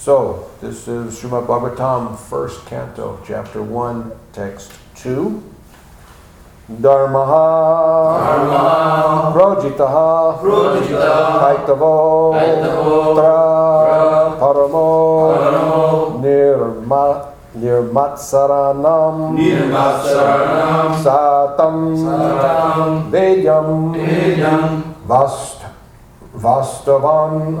So, this is Srimad Bhagavatam, first canto, chapter 1, text 2. Dharmaha Projitaha Kaitavo Tra Paramo Nirma Nirmatsaranam Satam Vedyam Vast Vastavan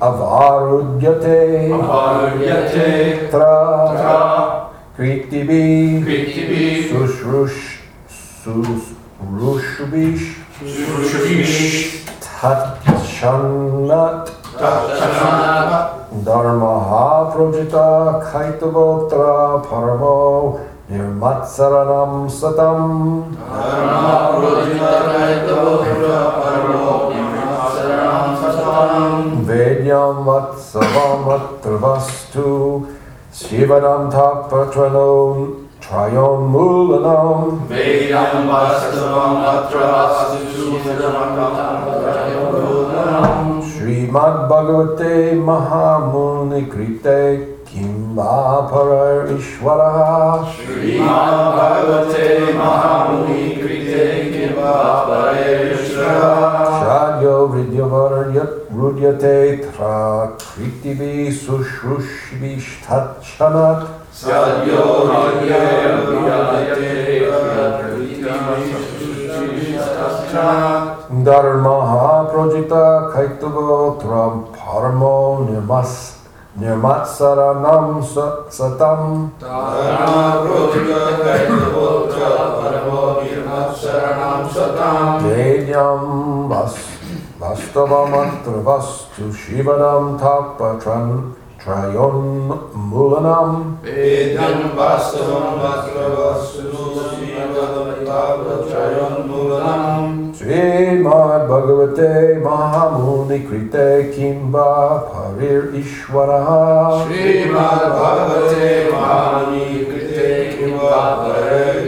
Avarudyate Tra Kritibi Sushrush Susrushbish Tachanat Dharmaha Projita Kaitavotra Paramo Nirmatsaranam Satam Vedyam Vatsavam Atravastu Shivanam Tapatranom Trayon Mulanam Vedam Vastavam Atra Srimad Bhagavate Mahamuni Krite Kimba Parar Ishwaraha Srimad Bhagavate Mahamuni Krite Kiva Pareshvara Shadyo Vidyavar Rudyate Tra Kritivi Sushrushvish Tachanat Sadyo Radya Vyadate Dharmaha Projita Kaitavo Tram Paramo Nirmas Nirmatsaranam Sa- Satam Dharma Projita Kaitavotra Paramo Nirmatsaranam Satam Vedyam Vas Vastavam Vastu Shivanam Tapatran Trayon Mulanam Vedam Vastavam Atra Vastu Trayon Mulanam Srimad Bhagavate Mahamuni Krite Kimba Parir Ishwaraha Srimad Bhagavate Mahamuni Krite Kiva Pareshvara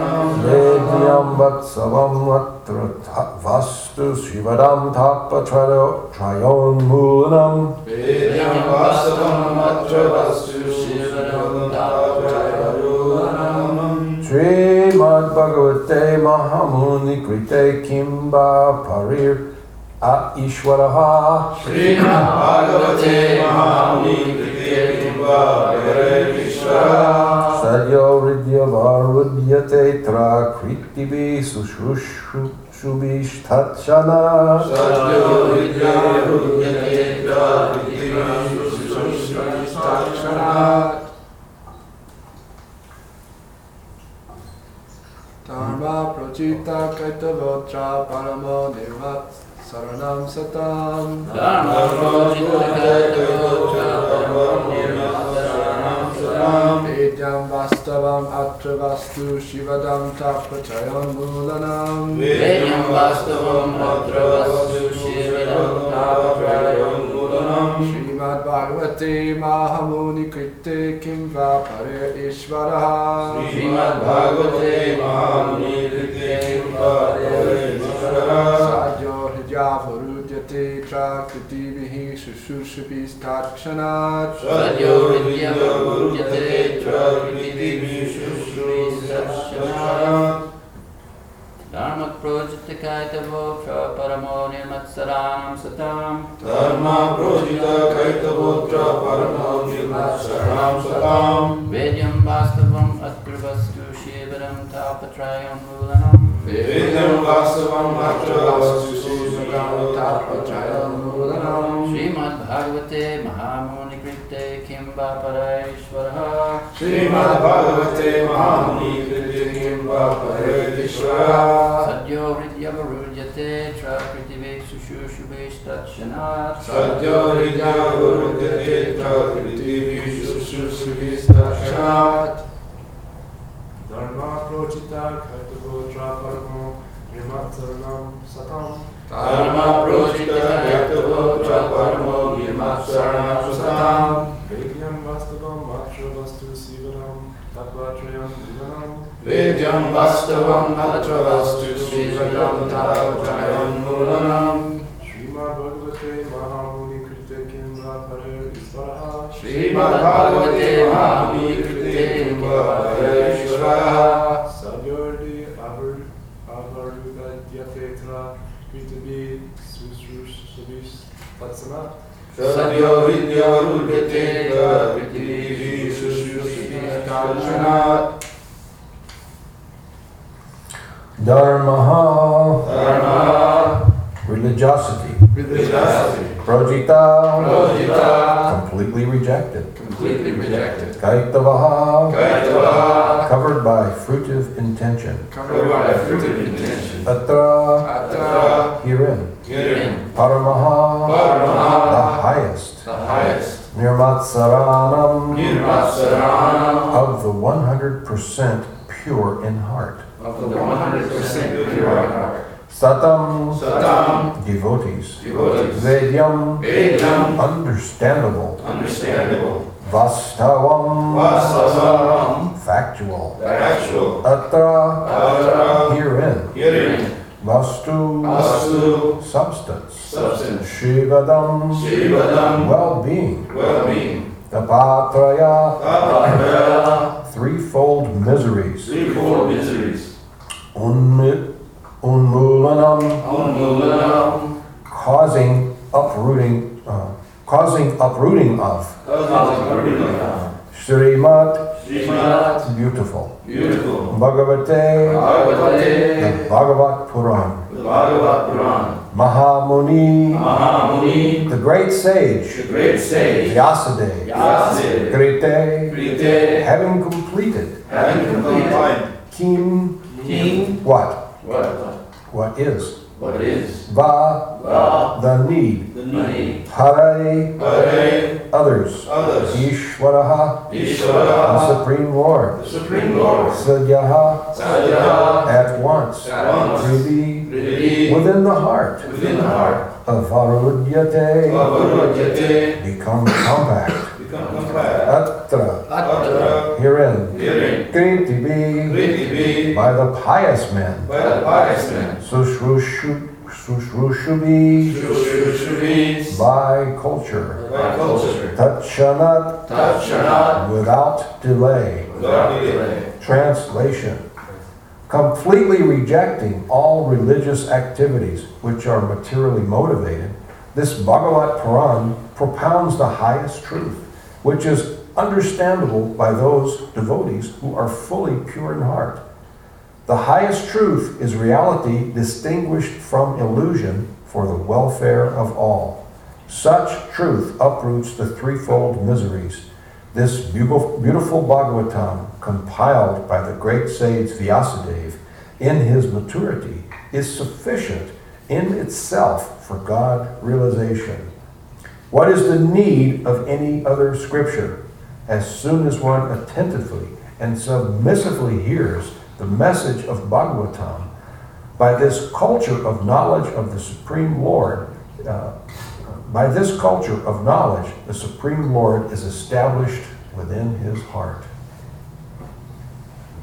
Paramo Nirmat Saranam Satam Dharma Projita Kaitavotra Paramo Vishmasaranam Vedyam Vatsavam Atra Vastu Shivadam Tapa Trayo- Trayon Mulanam Vedyam Vasavam Atra Vastu Taprayarulanam Srimad Bhagavate Mahamuni Krite Kimba Parir A Ishwaraha Srimad Bhagavate Mahamuni Krite Kiva Pareshvara Sadyo Ridya Varudyate Tra Kritibi Sushrushru Shubishtatshana Sadhyo Vidya Varudate Trakritivi Sushushvisthatana Dharma Projita Kaitavotra Paramo Nirvat Saranam Satam Vedyam Vastavam Atra Vastu Shivadam Tapachayon Mulanam Vedyam Vastavam Atra Vastu Shivanam Taprayon Mulanam Srimad Bhagavate Mahamuni Krite Kimva Pare Ishvaraha Srimad Bhagavate Vihi Shushushabhistakshanat Sadyo Vidya Varudyate Trakriti Vishushrisashana Dharma Projitakaitavo Paramo Nirmatsaranam Satam Dharma Projita Kaitavotra Paramo Nirmatsaranam Saranam Satam Vedyam Vastavam Atra Vastu Shivaram Tapatrayam Srimad Bhagavate Mahamuni Krite Kimba Paraishvaraha Srimad Bhagavate Mahamuni Kriti Kimba Paredishvara Sadyo Hridya Varujyate Trakriti Sushushubesh Tatshanat Sadyo Hridya Gurudhyate Prakriti Vishushusuvistashat Dharma Prochita Kaitavotra Paramo Yamatsaranam Satam Dharma Prochita Yaktavotra Paramo Nirmat Saranam Satam Vedyam Vastavam Matra Vastu Sivaram Tattvatrayam Vivanam Vidyam Vastavam Atra Vastu Srivatam Tapatrayam Mulanam Srimad Bhagavate Mahamuni Krite Kimra Pare Isvaraha Srimad Bhagavate Mahamuni Kriti Kimba Paredishvara Sadyordi Avar Avarugadyatetra Kritabi Susrush Sabis Tatsana Sadyo Vidya Rudhyate Prakriti Vishushusuvistashat Dharma, Dharma religiosity, Religiosity. Projita, Projita completely rejected, Completely rejected. Kaitavaha, Kaitava covered by fruitive intention, Covered by fruitive intention. Atra, Atra. Herein, Herein. Paramaha, highest, The highest. Nirmatsaranam, Nirmasaranam of the 100% pure in heart, Of the one hundred percent pure in heart. Satam, Satam. Devotees, Devotees. Vedyam, Vedyam. Understandable, Understandable. Vastavam, Vasavam factual, Actual atra, Atra. Herein, Herein vastu, Vastu substance, Substance. Shivadam, Shivadam. Well-being, Well-being. Tapatraya, Tapatraya. Threefold miseries, Threefold miseries. Unmi- unmulanam, Unmulanam causing uprooting, uh, causing uprooting of, Kazakarunam Srimat, Srimad beautiful, Beautiful. Bhagavate, Bhagavate. the Bhagavat Puran, The Bhagavad Puran. Mahamuni, Mahamuni. the great sage, The great sage. Vyasadeva, Vyasadeva. Krite, Krite. Having completed, Having completed. Kim, King what? What? What is? What is? Va, Va. the need, The need. Hare, Hare. others, Others. Ishwaraha, the Ishvara Supreme Lord, The Supreme Lord. Sadhyaha, Sadhya at once, At once. Prithvi, Prithvi within the heart, Within the heart. Avarudyate, Avarudyate. Become compact, Become compact. Atra, Atra. Herein, Herein. Kritibi, Prithvi by the pious men, By the pious men Sushrushu, Sushrushubi, by culture, By culture. Without delay. Without delay. Translation. Completely rejecting all religious activities which are materially motivated, this Bhagavat Puran propounds the highest truth, which is understandable by those devotees who are fully pure in heart. The highest truth is reality distinguished from illusion for the welfare of all. Such truth uproots the threefold miseries. This beautiful, Bhagavatam, compiled by the great sage Vyasadeva in his maturity, is sufficient in itself for God realization. What is the need of any other scripture? As soon as one attentively and submissively hears the message of Bhagavatam, by this culture of knowledge of the Supreme Lord, uh, by this culture of knowledge, the Supreme Lord is established within his heart.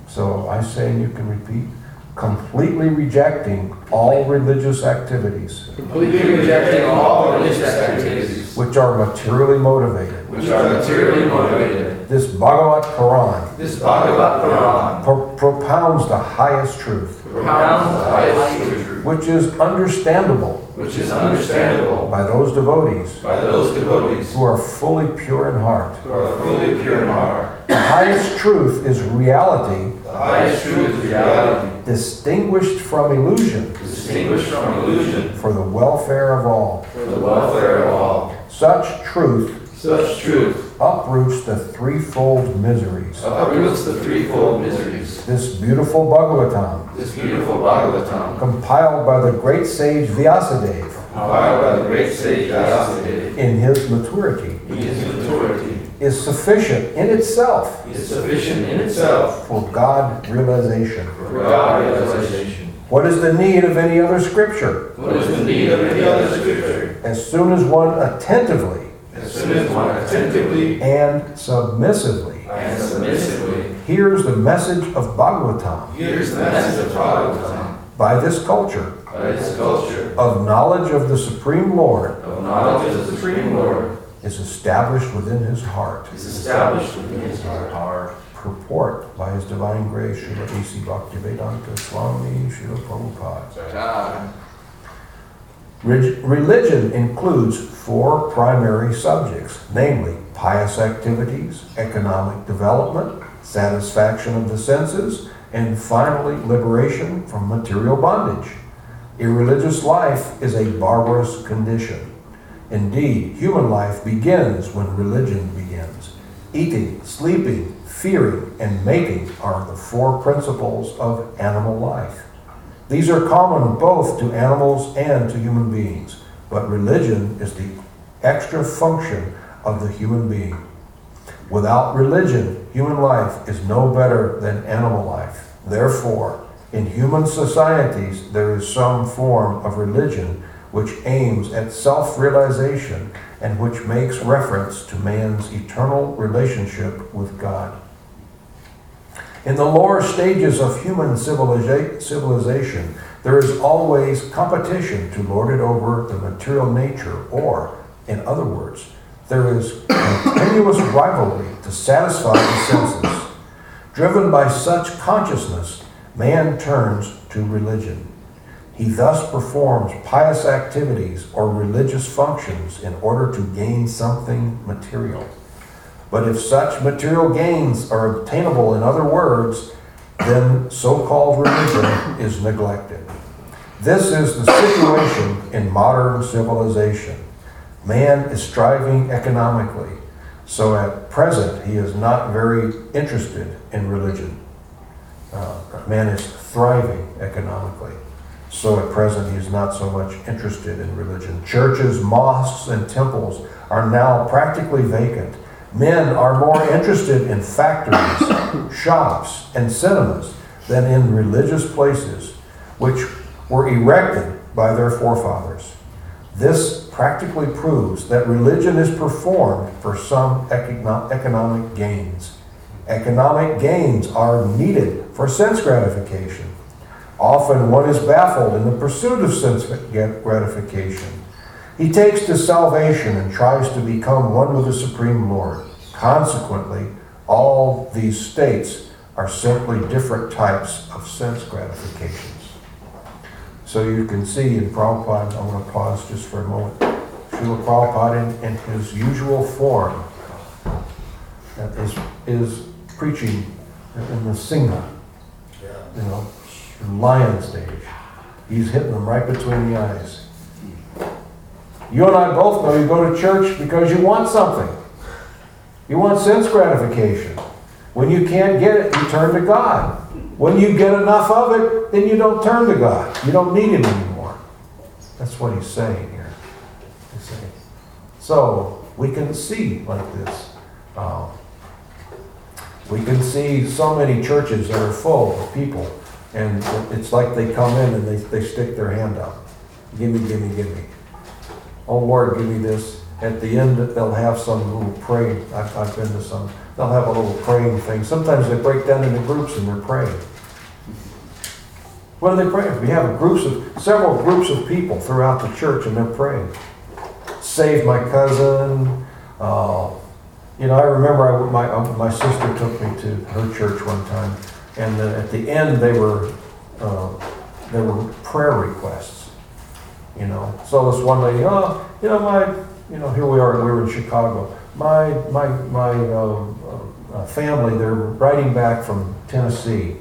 So I say, and you can repeat, completely rejecting all religious activities. Completely rejecting all religious activities. Which are materially motivated, Which are materially motivated. This Bhagavat Puran. This Bhagavad Puran propounds the highest truth, propounds the highest truth, which is understandable. Which is understandable. By those devotees. By those devotees. Who are fully pure in heart. who are fully pure in heart. The highest truth is reality. The highest truth is reality, distinguished from illusion. Distinguished from illusion. For the welfare of all. for the welfare of all. Such truth Such truth uproots the threefold miseries. uproots the threefold miseries. This beautiful Bhagavatam, This beautiful Bhagavatam, compiled by the great sage Vyasadeva compiled by the great sage Vyasadeva, in his maturity, in his maturity, is sufficient in itself is sufficient in itself for God realization. for God realization. What is the need of any other scripture? What is the need of any other scripture? As soon as one attentively As one attentively and submissively and submissively hears the message of Bhagavatam hears the message of Bhagavatam by this culture by its culture of knowledge of the Supreme Lord of knowledge of the Supreme Lord is established within his heart. is established within his heart. Purport by His Divine Grace, Srila A.C. Bhaktivedanta Swami, Srila Prabhupada. Religion includes four primary subjects, namely pious activities, economic development, satisfaction of the senses, and finally liberation from material bondage. Irreligious life is a barbarous condition. Indeed, human life begins when religion begins. Eating, sleeping, fearing, and mating are the four principles of animal life. These are common both to animals and to human beings, but religion is the extra function of the human being. Without religion, human life is no better than animal life. Therefore, in human societies, there is some form of religion which aims at self realization and which makes reference to man's eternal relationship with God. In the lower stages of human civilization, there is always competition to lord it over the material nature, or, in other words, there is continuous rivalry to satisfy the senses. Driven by such consciousness, man turns to religion. He thus performs pious activities or religious functions in order to gain something material. But if such material gains are obtainable in other words, then so called religion is neglected. This is the situation in modern civilization. Man is striving economically, so at present he is not very interested in religion. Uh, man is thriving economically. So at present, he is not so much interested in religion. Churches, mosques, and temples are now practically vacant. Men are more interested in factories, shops, and cinemas than in religious places, which were erected by their forefathers. This practically proves that religion is performed for some econo- economic gains. Economic gains are needed for sense gratification. Often one is baffled in the pursuit of sense gratification. He takes to salvation and tries to become one with the Supreme Lord. Consequently, all these states are simply different types of sense gratifications. So you can see in Prabhupada, I'm going to pause just for a moment. Srila Prabhupada, in, in his usual form, is, is preaching in the Singha, you know, lion stage. He's hitting them right between the eyes. You and I both know you go to church because you want something. You want sense gratification. When you can't get it, you turn to God. When you get enough of it, then you don't turn to God. You don't need Him anymore. That's what he's saying here. He's saying. So we can see like this. Um, we can see so many churches that are full of people, and it's like they come in and they, they stick their hand up. Give me, give me, give me. Oh Lord, give me this. At the end, they'll have some little praying. I've, I've been to some. They'll have a little praying thing. Sometimes they break down into groups and they're praying. What are they praying for? We have groups of several groups of people throughout the church, and they're praying. Save my cousin. Uh, You know, I remember I, my, uh, my sister took me to her church one time, and at the end, they were, uh, there were prayer requests. You know, so this one lady, oh, you know, my, you know, here we are, we were in Chicago. My, my, my, uh, uh, family, they're riding back from Tennessee,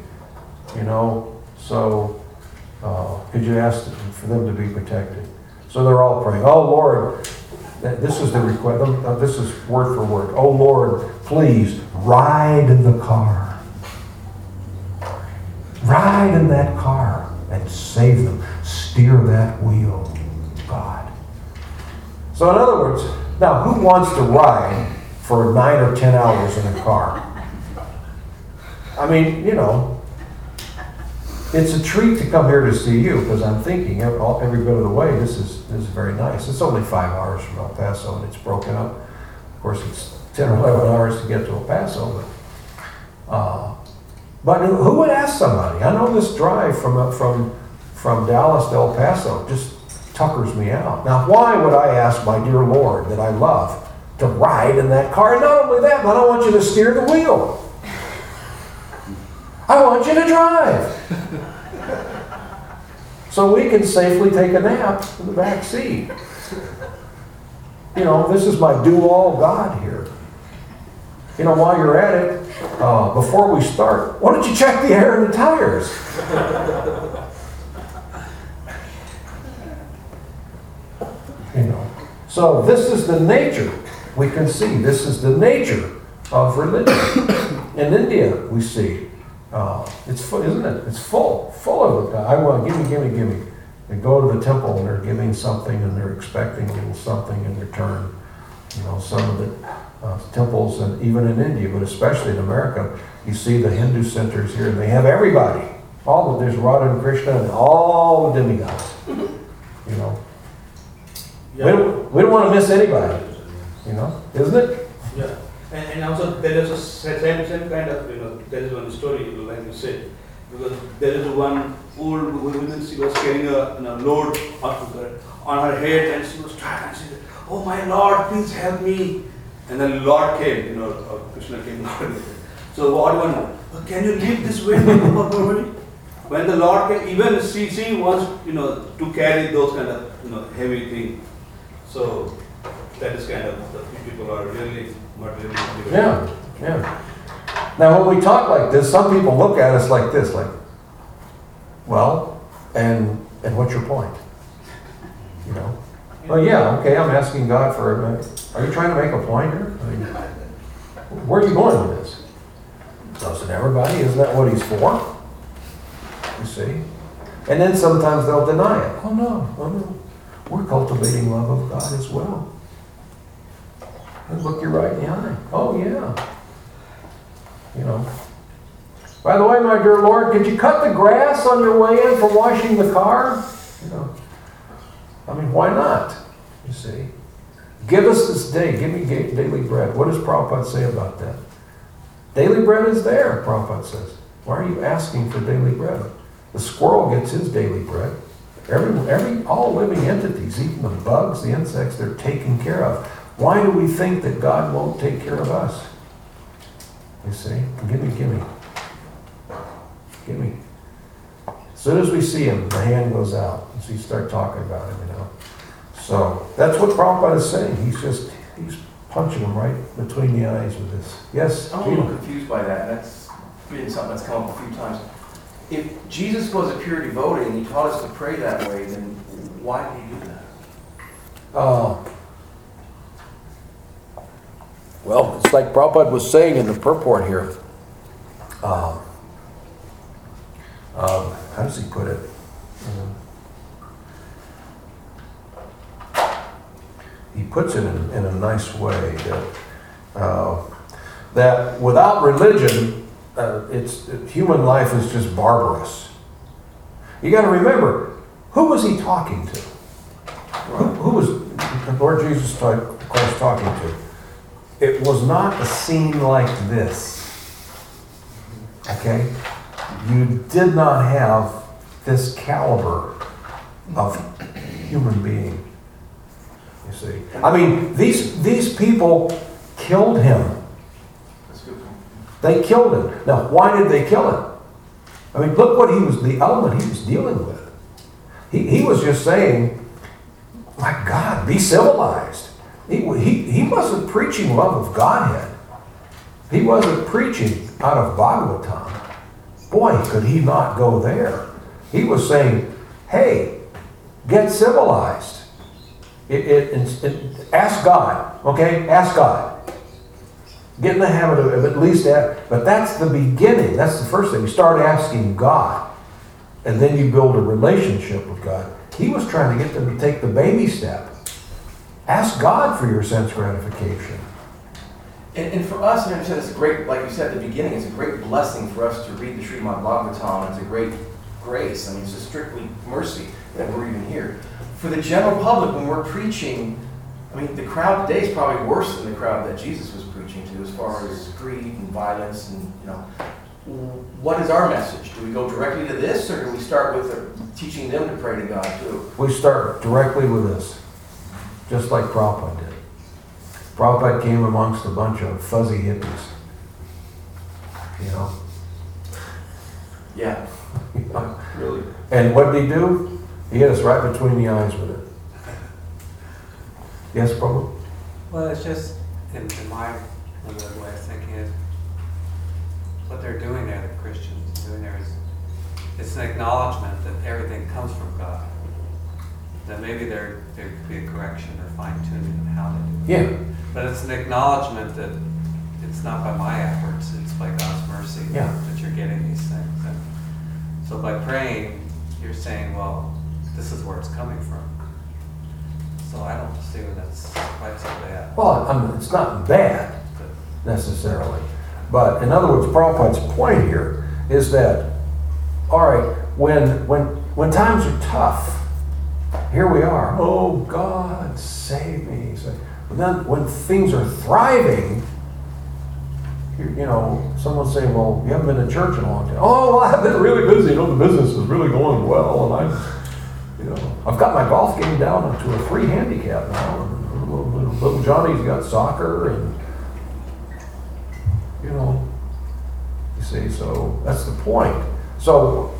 you know, so, uh, could you ask for them to be protected? So they're all praying, oh Lord, this is the request, uh, this is word for word. Oh Lord, please ride in the car. Ride in that car and save them. Steer that wheel. So in other words, now who wants to ride for nine or ten hours in a car? I mean, you know, it's a treat to come here to see you because I'm thinking every, bit of the way this is this is very nice. It's only five hours from El Paso and it's broken up. Of course, it's ten or eleven hours to get to El Paso, but uh, but who would ask somebody? I know this drive from from from Dallas to El Paso just tuckers me out. Now, why would I ask my dear Lord that I love to ride in that car? And not only that, but I want you to steer the wheel. I want you to drive. so we can safely take a nap in the back seat. You know, this is my do all God here. You know, while you're at it, uh, before we start, why don't you check the air in the tires? you know, so this is the nature we can see. This is the nature of religion. In India, we see uh, it's full, isn't it? It's full, full of it. I want gimme, gimme, gimme. They go to the temple and they're giving something and they're expecting a little something in return. You know, some of the uh, temples and even in India, but especially in America, you see the Hindu centers here and they have everybody. All the, there's Radha and Krishna and all the demigods. You know, we don't, we don't want to miss anybody. You know, isn't it? Yeah, and, and also there is a same, same kind of, you know, there is one story, like you said, because there is one old woman, she was carrying a, you know, load of her- on her head and she was trying, and she said, oh my Lord, please help me. And then Lord came, you know, uh, Krishna came. so what do you want? "Uh, Can you leave this way? when the Lord came, even she, she wants, you know, to carry those kind of, you know, heavy thing. So that is kind of, the people are really motivated. Yeah, yeah. Now, when we talk like this, some people look at us like this, like, well, and and what's your point? You know? Well, yeah, okay, I'm asking God for. A, are you trying to make a point here? I mean, where are you going with this? Doesn't everybody? Isn't that what He's for? You see. And then sometimes they'll deny it. Oh no, oh no. We're cultivating love of God as well. And look you right in the eye. Oh, yeah. You know. By the way, my dear Lord, could you cut the grass on your way in for washing the car? You know. I mean, why not? You see. Give us this day. Give me daily bread. What does Prabhupada say about that? Daily bread is there, Prabhupada says. Why are you asking for daily bread? The squirrel gets his daily bread. Every, every, all living entities, even the bugs, the insects, they're taken care of. Why do we think that God won't take care of us? You see? Give me, give me. Give me. As soon as we see him, the hand goes out. And So you start talking about him, you know. So that's what Prabhupada is saying. He's just, he's punching him right between the eyes with this. Yes? I'm a little confused by that. That's been something that's come up a few times. If Jesus was a pure devotee and he taught us to pray that way, then why did he do that? Uh, well, it's like Prabhupada was saying in the purport here. Um, um, how does he put it? Um, he puts it in, in a nice way that, uh, that without religion, uh, it's human life is just barbarous. You got to remember, who was he talking to? Who, who was the Lord Jesus Christ talking to? It was not a scene like this. Okay? You did not have this caliber of human being. You see? I mean, these, these people killed him. They killed him. Now, why did they kill him? I mean, look what he was, the element he was dealing with. He, he was just saying, my God, be civilized. He, he, he wasn't preaching love of Godhead. He wasn't preaching out of Bhagavatam. Boy, could he not go there. He was saying, hey, get civilized. It, it, it, ask God, okay? Ask God. Get in the habit of at least that. But that's the beginning. That's the first thing. You start asking God. And then you build a relationship with God. He was trying to get them to take the baby step. Ask God for your sense gratification. And, and for us, I said, it's a great, like you said at the beginning, it's a great blessing for us to read the Srimad Bhagavatam. It's a great grace. I mean, it's just strictly mercy that we're even here. For the general public, when we're preaching, I mean, the crowd today is probably worse than the crowd that Jesus was to as far as greed and violence and, you know. What is our message? Do we go directly to this or do we start with uh, teaching them to pray to God too? We start directly with this, just like Prabhupada did. Prabhupada came amongst a bunch of fuzzy hippies. You know? Yeah. Really? And what did he do? He hit us right between the eyes with it. Yes, Prabhu? Well, it's just, in, in my limited way of thinking, is what they're doing there, the Christians doing there is, it's an acknowledgement that everything comes from God. That maybe there, there could be a correction or fine tuning in how they do it. Yeah, But it's an acknowledgement that it's not by my efforts, it's by God's mercy Yeah. that you're getting these things. And so by praying, you're saying, well, this is where it's coming from. So I don't see where that's quite so bad. well, I mean, it's not bad necessarily. But in other words, Prabhupada's point here is that, all right, when, when, when times are tough, here we are, oh God, save me. But then when things are thriving, you, know, someone say, well, you haven't been to church in a long time. Oh, well, I've been really busy. You know, the business is really going well, and I, you know, I've got my golf game down to a free handicap now. Little, little, little Johnny's got soccer, and you know, you see. So that's the point. So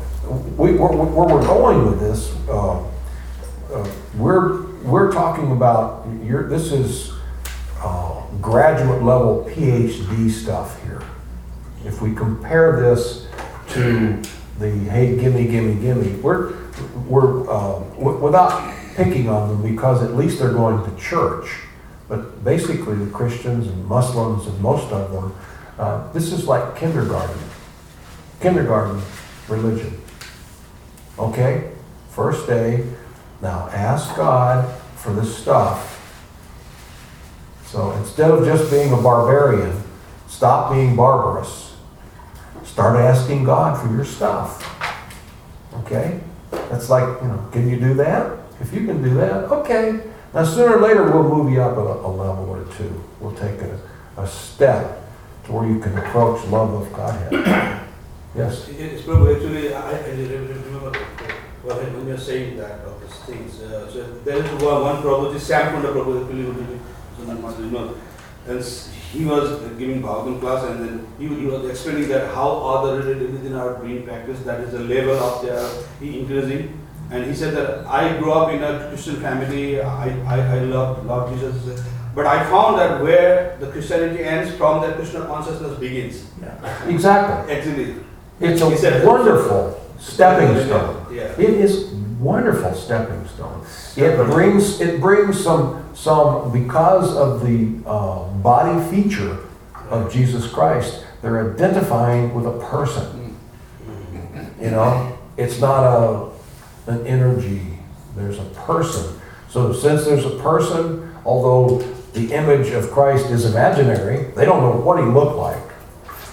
we, where, where we're going with this, uh, uh, we're we're talking about. This is uh, graduate level PhD stuff here. If we compare this to the hey, gimme, gimme, gimme, we're we're uh, w- without picking on them because at least they're going to church. But basically, the Christians and Muslims and most of them, uh, this is like kindergarten, kindergarten religion. Okay, first day. Now ask God for this stuff. So instead of just being a barbarian, stop being barbarous. Start asking God for your stuff. Okay? That's like, you know, can you do that? If you can do that, okay. Now sooner or later we'll move you up a, a level or two. We'll take a, a step to where you can approach love of Godhead. Yes? It's probably actually, I, I remember well, when you're saying that of these things. Uh, so there is one, one Prabhu, this Sam Kunda Prabhu, actually, who did it, so that must be known. And s- he was giving Bhagavatam class and then he, he was explaining that how other within our green practice, that is the level of their increasing. And he said that I grew up in a Christian family, I, I, I love, love Jesus. But I found that where the Christianity ends from that Krishna consciousness begins. Yeah. Exactly. Actually, It's a wonderful stepping stone. Yeah. It is wonderful stepping stone. It brings, it brings some, some, because of the uh, body feature of Jesus Christ, they're identifying with a person. You know, it's not a, an energy, there's a person. So since there's a person, although the image of Christ is imaginary, they don't know what he looked like.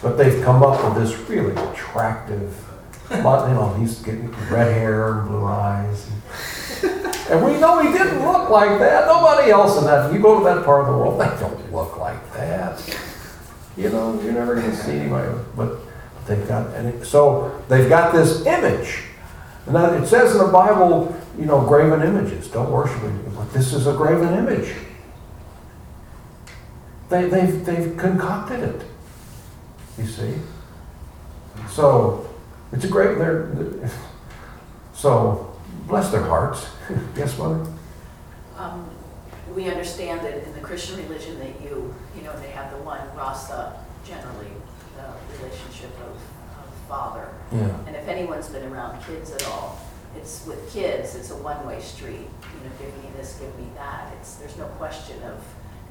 But they've come up with this really attractive, you know, he's getting red hair blue eyes. And we know he didn't look like that. Nobody else in that, you go to that part of the world, they don't look like that. You know, you're never gonna see anybody, but they've got, and it- so they've got this image. And that, it says in the Bible, you know, graven images, don't worship it, but this is a graven image. They, they've, they've concocted it. You see? So, it's a great, they're, they're- so, bless their hearts. Yes, Mother? Um, We understand that in the Christian religion that you, you know, they have the one rasa, generally, the relationship of, of father. Yeah. And if anyone's been around kids at all, it's with kids, it's a one-way street. You know, give me this, give me that. It's, there's no question of,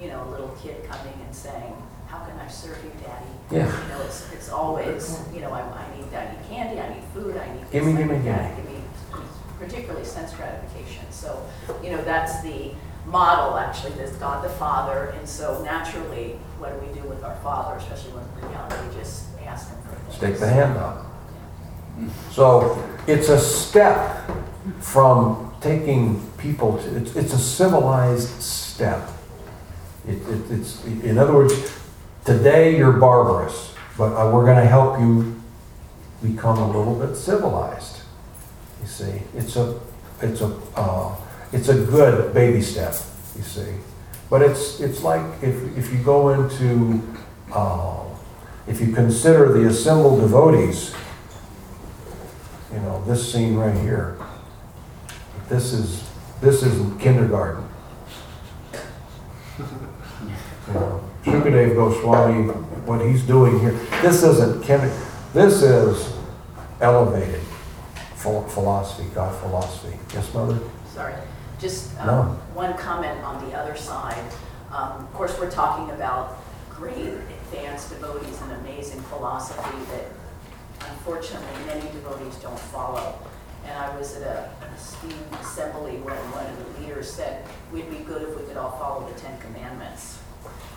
you know, a little kid coming and saying, how can I serve you, daddy? Yeah. You know, it's, it's always, you know, I, I need, I need candy, I need food, I need this, Gimme, I gimme, need that. gimme. Give me, particularly sense gratification. So, you know, that's the model, actually, there's God the Father. And so naturally, what do we do with our Father, especially when we're young? We just ask Him for things. Stick the hand out. So it's a step from taking people to, it's, it's a civilized step. It, it, it's, in other words, today you're barbarous, but uh, we're going to help you become a little bit civilized. You see, it's a, it's a, uh, it's a good baby step. You see, but it's it's like if if you go into, uh, if you consider the assembled devotees you know, this scene right here. This is, this is kindergarten. You know, Shukadev Goswami, what he's doing here, this isn't kinder, this is elevated phil- philosophy, God philosophy. Yes, Mother? Sorry, just No. um, one comment on the other side. Um, Of course, we're talking about great advanced devotees and amazing philosophy that unfortunately many devotees don't follow. And I was at a an esteemed assembly when one of the leaders said, we'd be good if we could all follow the Ten Commandments.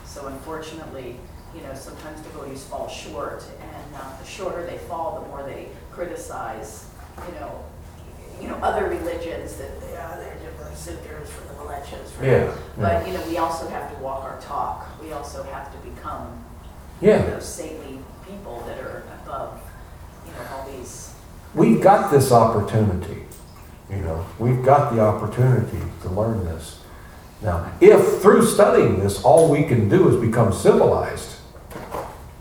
So unfortunately, you know, sometimes devotees fall short, and uh, the shorter they fall, the more they criticize, you know, you know, other religions that they are, they're different sutras for the millennials. for- Yeah. But, you know, we also have to walk our talk. We also have to become, you Yeah. know, saintly people that are above, you know, all these. We've got this opportunity, you know, we've got the opportunity to learn this. Now, if through studying this, all we can do is become civilized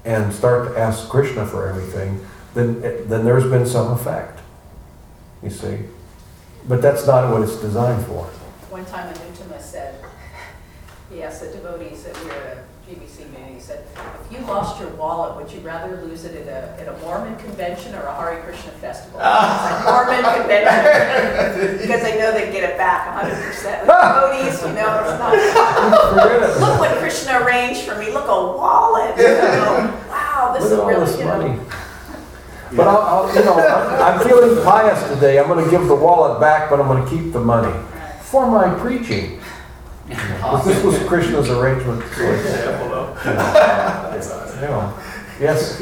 and start to ask Krishna for everything, then, then there's been some effect, you see. But that's not what it's designed for. One time Anuttama said, he asked the devotees that we were a GBC meeting, he said, if you lost your wallet, would you rather lose it at a, at a Mormon convention or a Hare Krishna festival? Ah. It's like Mormon convention, because they know they get it back hundred percent. With devotees, you know, it's not, Forget it. look what Krishna arranged for me, look a wallet, you know, wow, this Look is at all really, this you money. know. But I'll, I'll, you know, I'm I'm feeling pious today. I'm gonna give the wallet back, but I'm gonna keep the money for my preaching. But This was Krishna's arrangement. Great example though. You know, yes,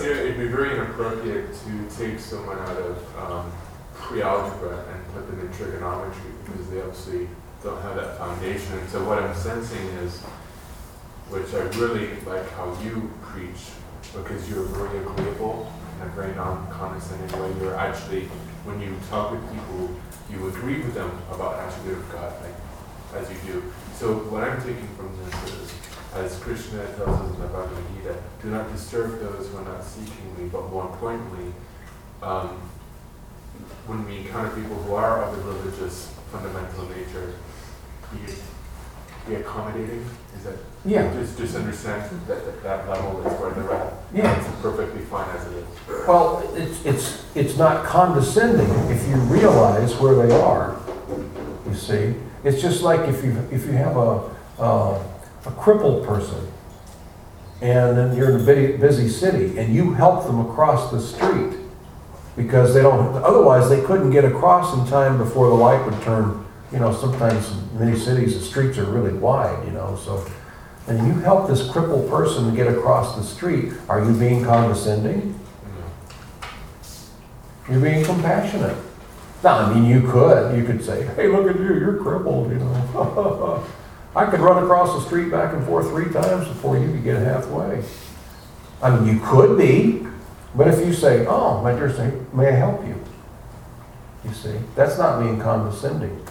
You know, it'd be very inappropriate to take someone out of um, pre-algebra and put them in trigonometry because they obviously don't have that foundation. And so what I'm sensing is, which I really like how you preach, because you're very agreeable in a very non-condescending way. You're actually, when you talk with people, you agree with them about attribute of God, like as you do. So what I'm taking from this is, as Krishna tells us in the Bhagavad Gita, do not disturb those who are not seeking me, but more importantly, um, when we encounter people who are of a religious fundamental nature, be, be accommodating. Is that yeah, just just understand that that, that level is where they're at. yeah. It's perfectly fine as it is. Well, it's, it's, it's not condescending if you realize where they are, you see. It's just like if you, if you have a, uh, a crippled person and then you're in a busy, busy city and you help them across the street because they don't, otherwise they couldn't get across in time before the light would turn. You know, sometimes in many cities, the streets are really wide, you know, so. And you help this crippled person get across the street, are you being condescending? You're being compassionate. Now, I mean, you could, you could say, hey, look at you, you're crippled, you know. I could run across the street back and forth three times before you could get halfway. I mean, you could be, but if you say, oh, my dear saint, may I help you? You see, that's not being condescending.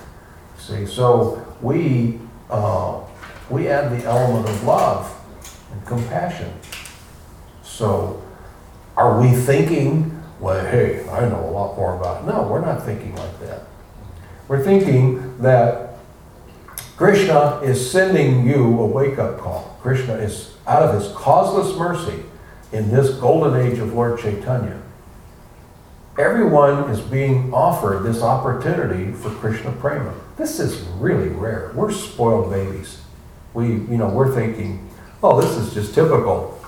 See, so we, uh, we add the element of love and compassion. So are we thinking, well, hey, I know a lot more about it? No, we're not thinking like that. We're thinking that Krishna is sending you a wake-up call. Krishna is, out of his causeless mercy, in this golden age of Lord Chaitanya, everyone is being offered this opportunity for Krishna Prema. This is really rare. We're spoiled babies. We, you know, we're thinking, oh, this is just typical.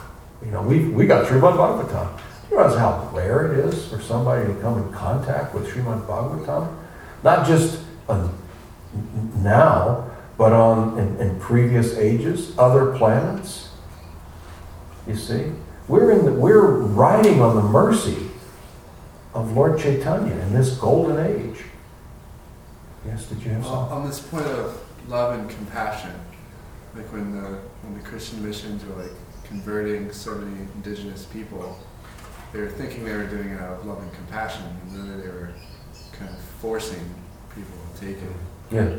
You know, we, we got Srimad Bhagavatam. You realize how rare it is for somebody to come in contact with Srimad Bhagavatam? Not just on, now, but on in, in previous ages, other planets. You see, we're in the, we're riding on the mercy of Lord Chaitanya in this golden age. Yes, did you have Well, something? on this point of love and compassion, like when the when the Christian missions were like converting so many indigenous people, they were thinking they were doing it out of love and compassion, and really they were kind of forcing people to take it. Yeah.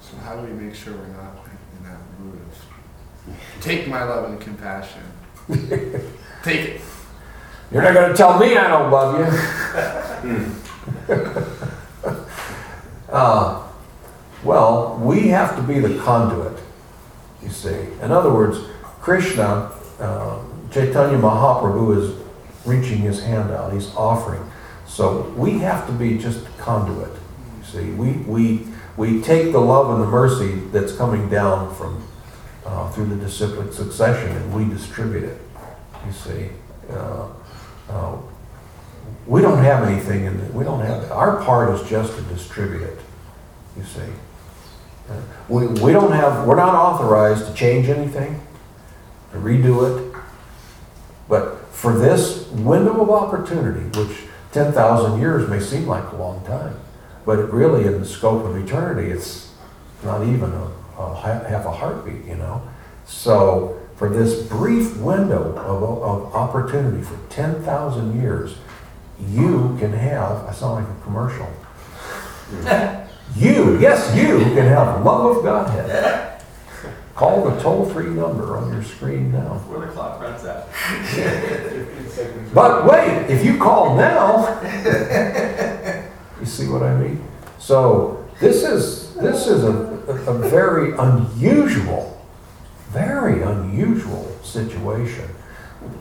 So how do we make sure we're not in that mood of take my love and compassion, take it? You're not going to tell me I don't love you. uh, well, we have to be the conduit, you see. In other words, Krishna, uh, Chaitanya Mahaprabhu is reaching his hand out, he's offering. So we have to be just conduit, you see. We, we, we take the love and the mercy that's coming down from uh, through the disciplic succession and we distribute it, you see. Uh, uh, we don't have anything in it. We don't have, our part is just to distribute it, you see. Uh, We, we don't have, we're not authorized to change anything, to redo it. But for this window of opportunity, which 10,000 years may seem like a long time, but it really, in the scope of eternity, it's not even a, a half a heartbeat, you know? So for this brief window of, of opportunity for 10,000 years, you can have, I sound like a commercial. You, yes, you can have love of Godhead. Call the toll-free number on your screen now. Where the clock runs out. But wait, if you call now, you see what I mean? So this is, this is a, a very unusual, very unusual situation.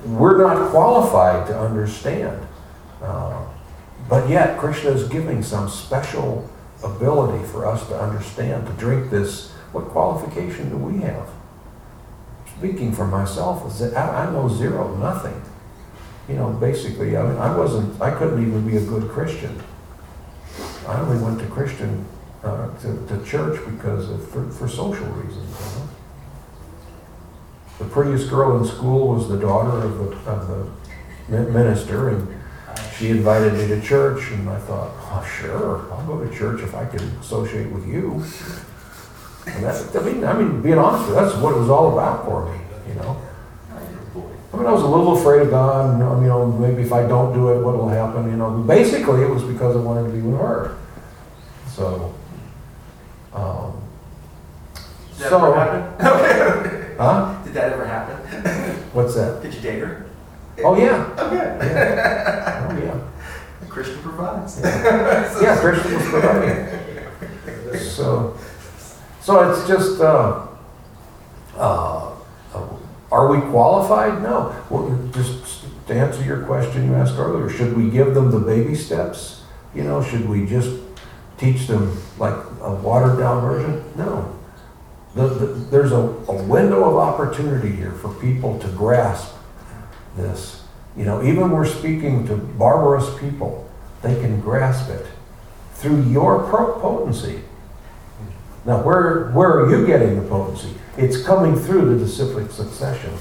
We're not qualified to understand. Uh, But yet Krishna is giving some special ability for us to understand, to drink this. What qualification do we have? Speaking for myself, I, I know zero, nothing you know, basically, I mean, I wasn't, I couldn't even be a good Christian. I only went to Christian, uh, to, to church because of, for, for social reasons, you know. The prettiest girl in school was the daughter of the, of the minister, and she invited me to church, and I thought, oh, sure, I'll go to church if I can associate with you. And that's, I mean, I mean, being honest with you, that's what it was all about for me, you know. I mean, I was a little afraid of God, and, you know, maybe if I don't do it, what will happen, you know. Basically, it was because I wanted to be with her. So, um, Did that so, ever happen? huh? Did that ever happen? What's that? Did you date her? Oh, yeah. Okay. yeah. Oh, yeah. Christian provides. Yeah, Christian was providing. So, so it's just, uh, uh, are we qualified? No. Well, just to answer your question you asked earlier, should we give them the baby steps? You know, should we just teach them like a watered down version? No. The, the, there's a, a window of opportunity here for people to grasp this. You know, even we're speaking to barbarous people, they can grasp it through your potency. Now, where, where are you getting the potency? It's coming through the disciplic succession.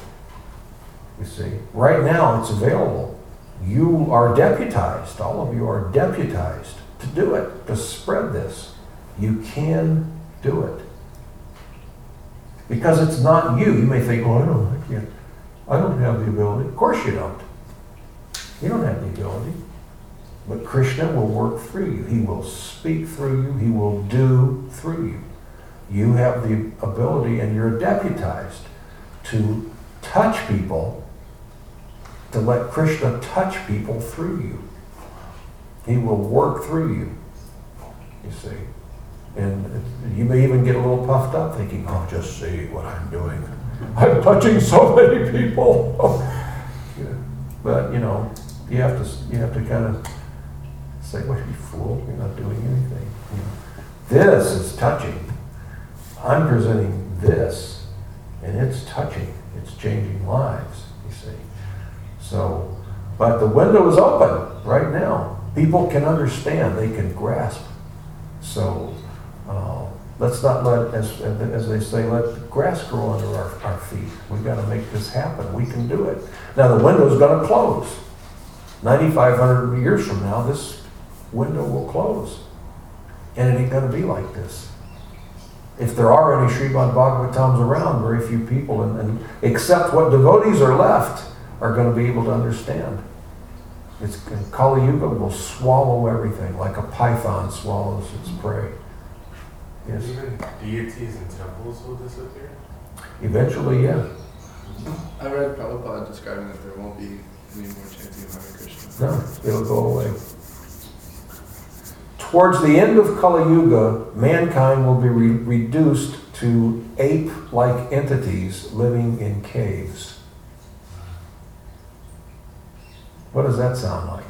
You see, right now it's available. You are deputized, all of you are deputized to do it, to spread this. You can do it. Because it's not you. You may think, oh, I don't, I can't, I don't have the ability. Of course you don't. You don't have the ability. But Krishna will work through you. He will speak through you. He will do through you. You have the ability and you're deputized to touch people, to let Krishna touch people through you. He will work through you, you see. And you may even get a little puffed up thinking, oh, just see what I'm doing. I'm touching so many people. Yeah. But, you know, you have to, you have to kind of say, what, you fool, you're not doing anything. you know. This is touching. I'm presenting this, and it's touching, it's changing lives, you see. So, but the window is open right now. People can understand, they can grasp. So, uh, let's not let, as, as they say, let the grass grow under our, our feet. We've got to make this happen. We can do it. Now, the window's going to close. 9,500 years from now, this window will close. And it ain't going to be like this. If there are any Srimad Bhagavatams around, very few people, and, and except what devotees are left, are going to be able to understand. It's, Kali Yuga will swallow everything like a python swallows its prey. Yes. Even deities and temples will disappear? Eventually, yeah. I read Prabhupada describing that there won't be any more chanting of Hare Krishna. No, it'll go away. Towards the end of Kali Yuga, mankind will be re- reduced to ape-like entities living in caves. What does that sound like?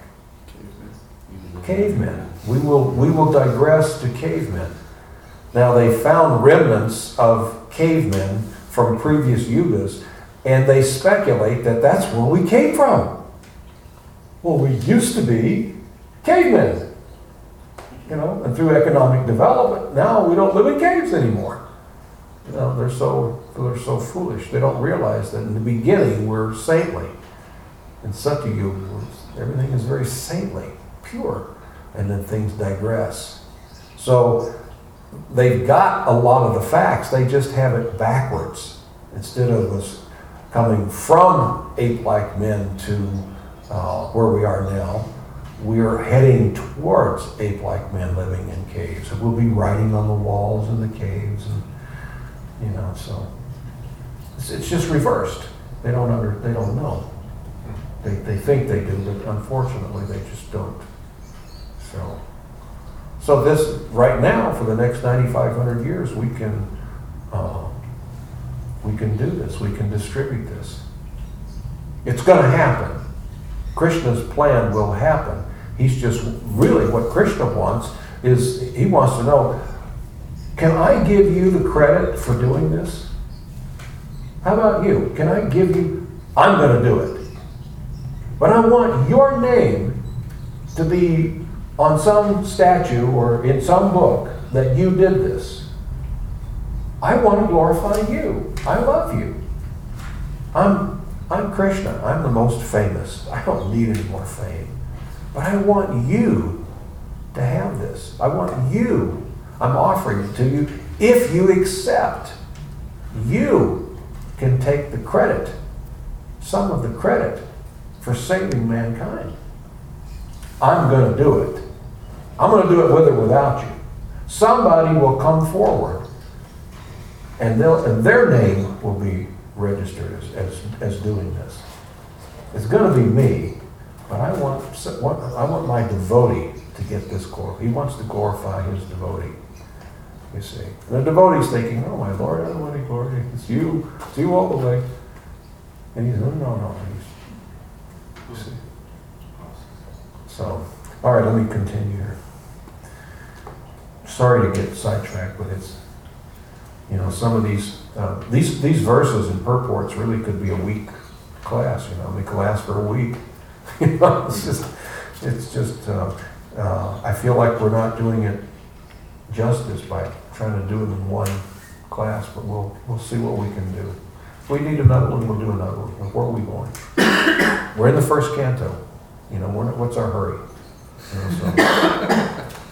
Cavemen. Cavemen. We will, we will digress to cavemen. Now, they found remnants of cavemen from previous yugas, and they speculate that that's where we came from. Well, we used to be cavemen. You know, and through economic development, now we don't live in caves anymore. You know, they're so, they're so foolish. They don't realize that in the beginning we're saintly. and such In Satyuga, everything is very saintly, pure, and then things digress. So they've got a lot of the facts, they just have it backwards. Instead of us coming from ape-like men to uh, where we are now, we are heading towards ape-like men living in caves. And We'll be writing on the walls of the caves, and you know, so it's, it's just reversed. They don't under, they don't know. They, they think they do, but unfortunately, they just don't. So, so this right now for the next 9,500 years, we can uh, we can do this. We can distribute this. It's going to happen. Krishna's plan will happen. He's just really what Krishna wants is he wants to know, can I give you the credit for doing this? How about you? Can I give you, I'm going to do it. But I want your name to be on some statue or in some book that you did this. I want to glorify you. I love you. I'm, I'm Krishna. I'm the most famous. I don't need any more fame. But I want you to have this. I want you. I'm offering it to you. If you accept, you can take the credit, some of the credit, for saving mankind. I'm going to do it. I'm going to do it with or without you. Somebody will come forward and, and their name will be registered as, as, as doing this. It's going to be me, but I want, I want my devotee to get this glory. He wants to glorify his devotee. You see. And the devotee's thinking, oh my Lord, I don't want any glory. It's you. It's you all the way. And he's, no, no, no. He's, you see. So, all right, let me continue here. Sorry to get sidetracked, but it's, you know, some of these, uh, these, these verses and purports really could be a week class, you know, they could last for a week. You know, it's just, it's just, uh, uh, I feel like we're not doing it justice by trying to do it in one class, but we'll, we'll see what we can do. If we need another one, we'll do another one. Where are we going? We're in the first canto. You know, not- what's our hurry? You know, so-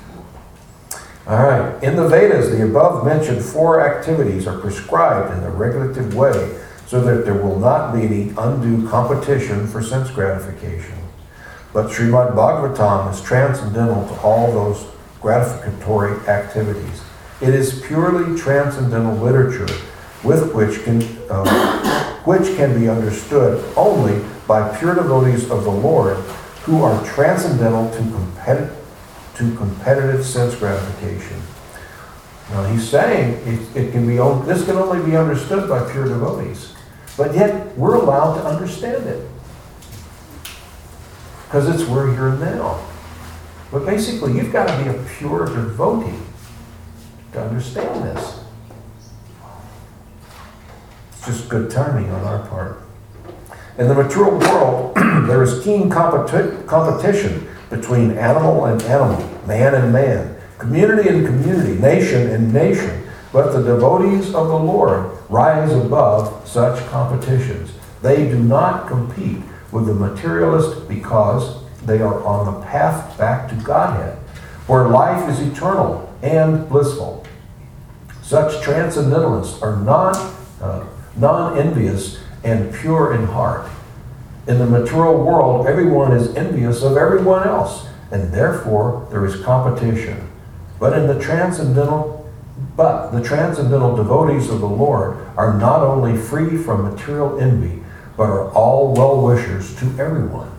All right, in the Vedas, the above mentioned four activities are prescribed in a regulative way so that there will not be any undue competition for sense gratification. But Srimad Bhagavatam is transcendental to all those gratificatory activities. It is purely transcendental literature with which can, uh, which can be understood only by pure devotees of the Lord who are transcendental to competitive, to competitive sense gratification. Now, he's saying it, it can be, this can only be understood by pure devotees, but yet we're allowed to understand it. Because it's we're here now. But basically, you've got to be a pure devotee to understand this. It's just good timing on our part. In the material world, there is keen competi- competition between animal and animal, man and man, community and community, nation and nation. But the devotees of the Lord rise above such competitions. They do not compete with the materialist because they are on the path back to Godhead, where life is eternal and blissful. Such transcendentalists are non, uh, non-envious and pure in heart. In the material world, everyone is envious of everyone else, and therefore there is competition. But in the transcendental, but the transcendental devotees of the Lord are not only free from material envy, but are all well-wishers to everyone,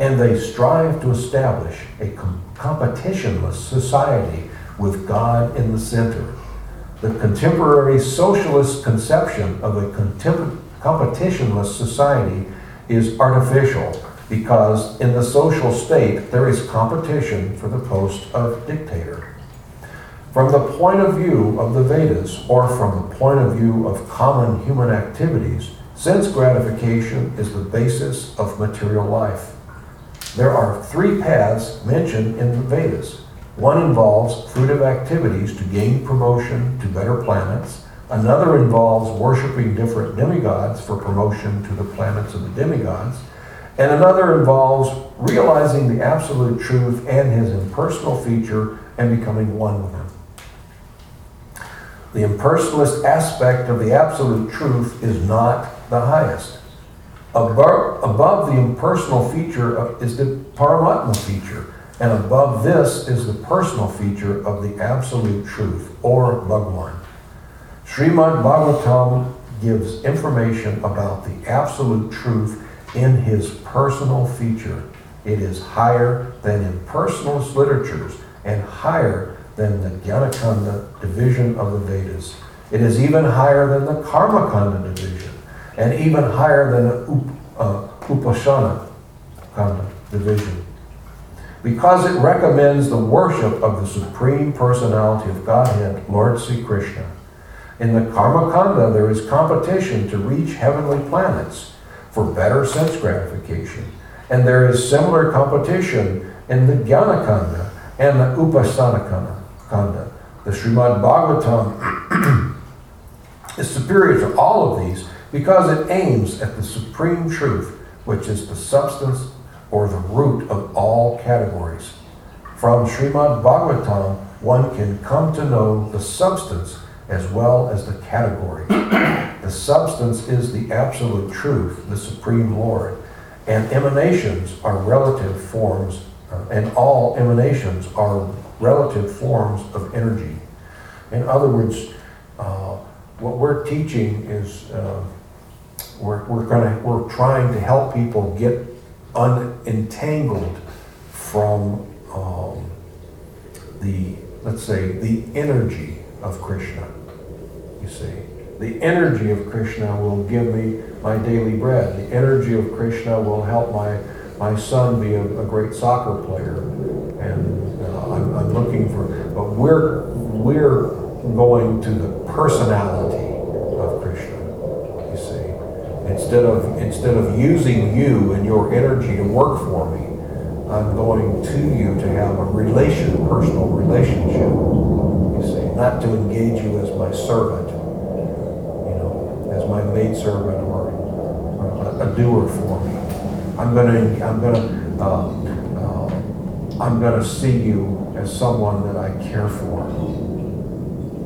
and they strive to establish a com- competitionless society with God in the center. The contemporary socialist conception of a contem- competitionless society is artificial because in the social state there is competition for the post of dictator. From the point of view of the Vedas, or from the point of view of common human activities, sense gratification is the basis of material life. There are three paths mentioned in the Vedas. One involves fruitive activities to gain promotion to better planets. Another involves worshiping different demigods for promotion to the planets of the demigods. And another involves realizing the absolute truth and his impersonal feature and becoming one with him. The impersonalist aspect of the absolute truth is not the highest. Above, above the impersonal feature of- is the Paramatma feature, and above this is the personal feature of the absolute truth, or Bhagwan. Srimad Bhagavatam gives information about the absolute truth in his personal feature. It is higher than impersonalist literatures and higher than the Gyanakanda division of the Vedas. It is even higher than the Karmakanda division, and even higher than the Up, uh, Upashana Kanda division. Because it recommends the worship of the Supreme Personality of Godhead, Lord Sri Krishna. In the Karmakanda, there is competition to reach heavenly planets for better sense gratification. And there is similar competition in the Jnanakanda and the Upasanakanda. Kanda. The Srimad Bhagavatam is superior to all of these because it aims at the supreme truth, which is the substance or the root of all categories. From Srimad Bhagavatam, one can come to know the substance as well as the category. the substance is the absolute truth, the supreme Lord, and emanations are relative forms, uh, and all emanations are relative forms of energy. In other words, uh, what we're teaching is uh, we're, we're gonna we're trying to help people get unentangled from um, the let's say the energy of Krishna. You see, the energy of Krishna will give me my daily bread. The energy of Krishna will help my my son be a, a great soccer player, and uh, I'm, I'm looking for. But we're we're going to the personality of Krishna. You see, instead of instead of using you and your energy to work for me, I'm going to you to have a relation, personal relationship. You see, not to engage you as my servant, know, servant or, a, a doer for me. I'm gonna, I'm gonna, uh, uh, I'm gonna see you as someone that I care for.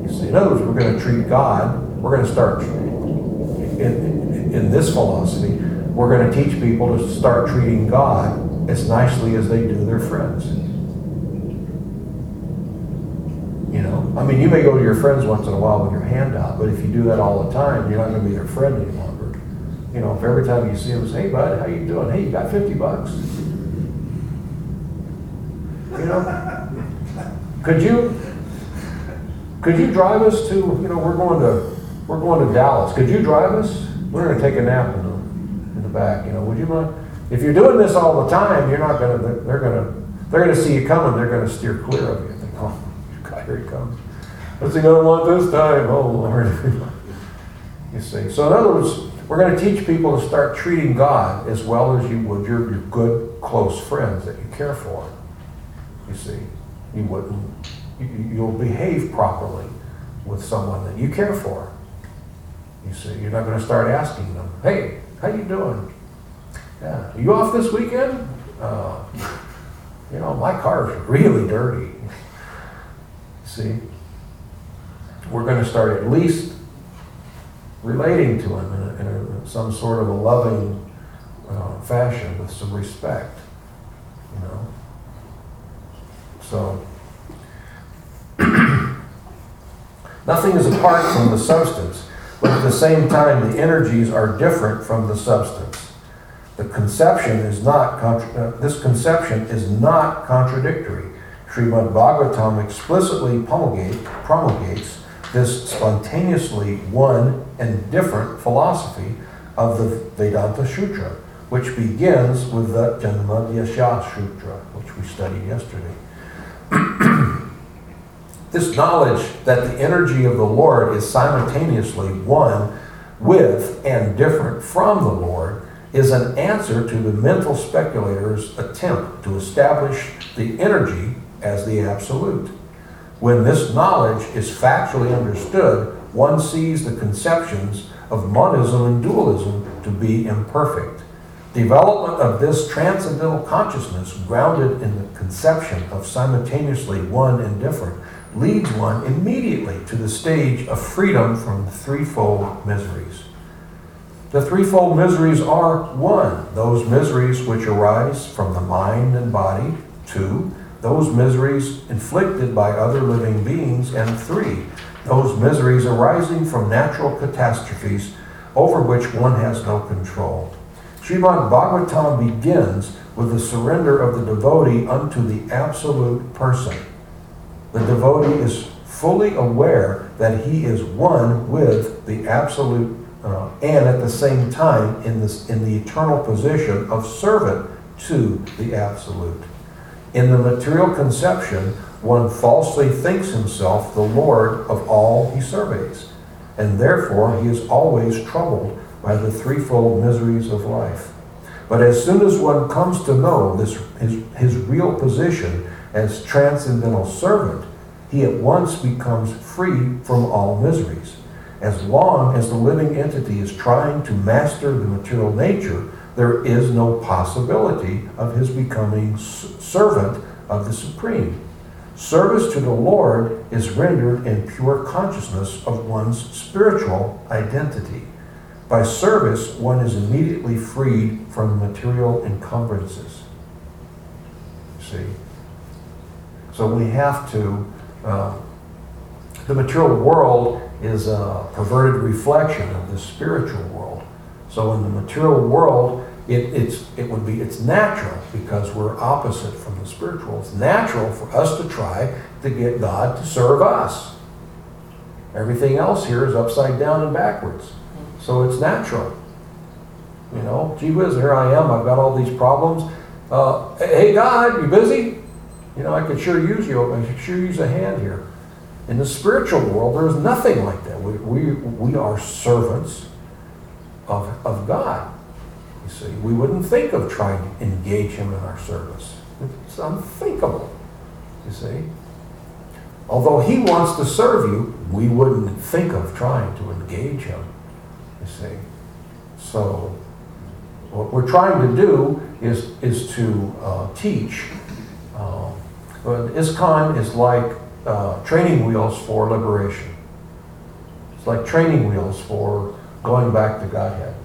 You see, in other words, we're gonna treat God, we're gonna start, in, in, in this philosophy, we're gonna teach people to start treating God as nicely as they do their friends. You know, I mean, you may go to your friends once in a while with your hand out, but if you do that all the time, you're not gonna be their friend any longer. you know, if every time you see them, say, hey bud, how you doing? Hey, you got fifty bucks? You know? Could you, could you drive us to, you know, we're going to, we're going to Dallas. Could you drive us? We're gonna take a nap in the, in the back, you know, would you mind? If you're doing this all the time, you're not gonna, they're- they're gonna, they're gonna see you coming, they're gonna steer clear of you. Think, oh, here he comes. What's he gonna want this time? Oh, Lord. You see, so in other words, we're gonna teach people to start treating God as well as you would your, your good, close friends that you care for. You see, you wouldn't, you, you- you'll behave properly with someone that you care for. You see, you're not gonna start asking them, hey, how you doing? Yeah, you off this weekend? Uh, you know, my car's really dirty. See? We're gonna start at least relating to him in, a, in a, some sort of a loving uh, fashion with some respect, you know. So nothing is apart from the substance, but at the same time, the energies are different from the substance. The conception is not contra- uh, this conception is not contradictory. Srimad Bhagavatam explicitly promulgate, promulgates this spontaneously one and different philosophy of the Vedanta Sutra, which begins with the Janmadhyasya Sutra, which we studied yesterday. this knowledge that the energy of the Lord is simultaneously one with and different from the Lord is an answer to the mental speculator's attempt to establish the energy as the absolute. When this knowledge is factually understood, one sees the conceptions of monism and dualism to be imperfect. Development of this transcendental consciousness, grounded in the conception of simultaneously one and different, leads one immediately to the stage of freedom from threefold miseries. The threefold miseries are one, those miseries which arise from the mind and body, two, those miseries inflicted by other living beings, and three, those miseries arising from natural catastrophes over which one has no control. Srimad Bhagavatam begins with the surrender of the devotee unto the absolute person. The devotee is fully aware that he is one with the absolute uh, and at the same time in, this, in the eternal position of servant to the absolute. In the material conception, one falsely thinks himself the Lord of all he surveys, and therefore he is always troubled by the threefold miseries of life. But as soon as one comes to know this, his, his real position as transcendental servant, he at once becomes free from all miseries. As long as the living entity is trying to master the material nature, there is no possibility of his becoming servant of the Supreme. Service to the Lord is rendered in pure consciousness of one's spiritual identity. By service, one is immediately freed from material encumbrances. See? So we have to, uh, the material world is a perverted reflection of the spiritual world. So in the material world, it, it's, it would be, it's natural because we're opposite from the spiritual. It's natural for us to try to get God to serve us. Everything else here is upside down and backwards. So it's natural. You know, gee whiz, here I am, I've got all these problems. Uh, hey God, you busy? You know, I could sure use you, I could sure use a hand here. In the spiritual world, there's nothing like that. We, we, we are servants of, of God. You see, we wouldn't think of trying to engage Him in our service. It's unthinkable, you see. Although He wants to serve you, we wouldn't think of trying to engage Him, you see. So, what we're trying to do is, is to uh, teach. Uh, ISKCON is like uh, training wheels for liberation. It's like training wheels for going back to Godhead.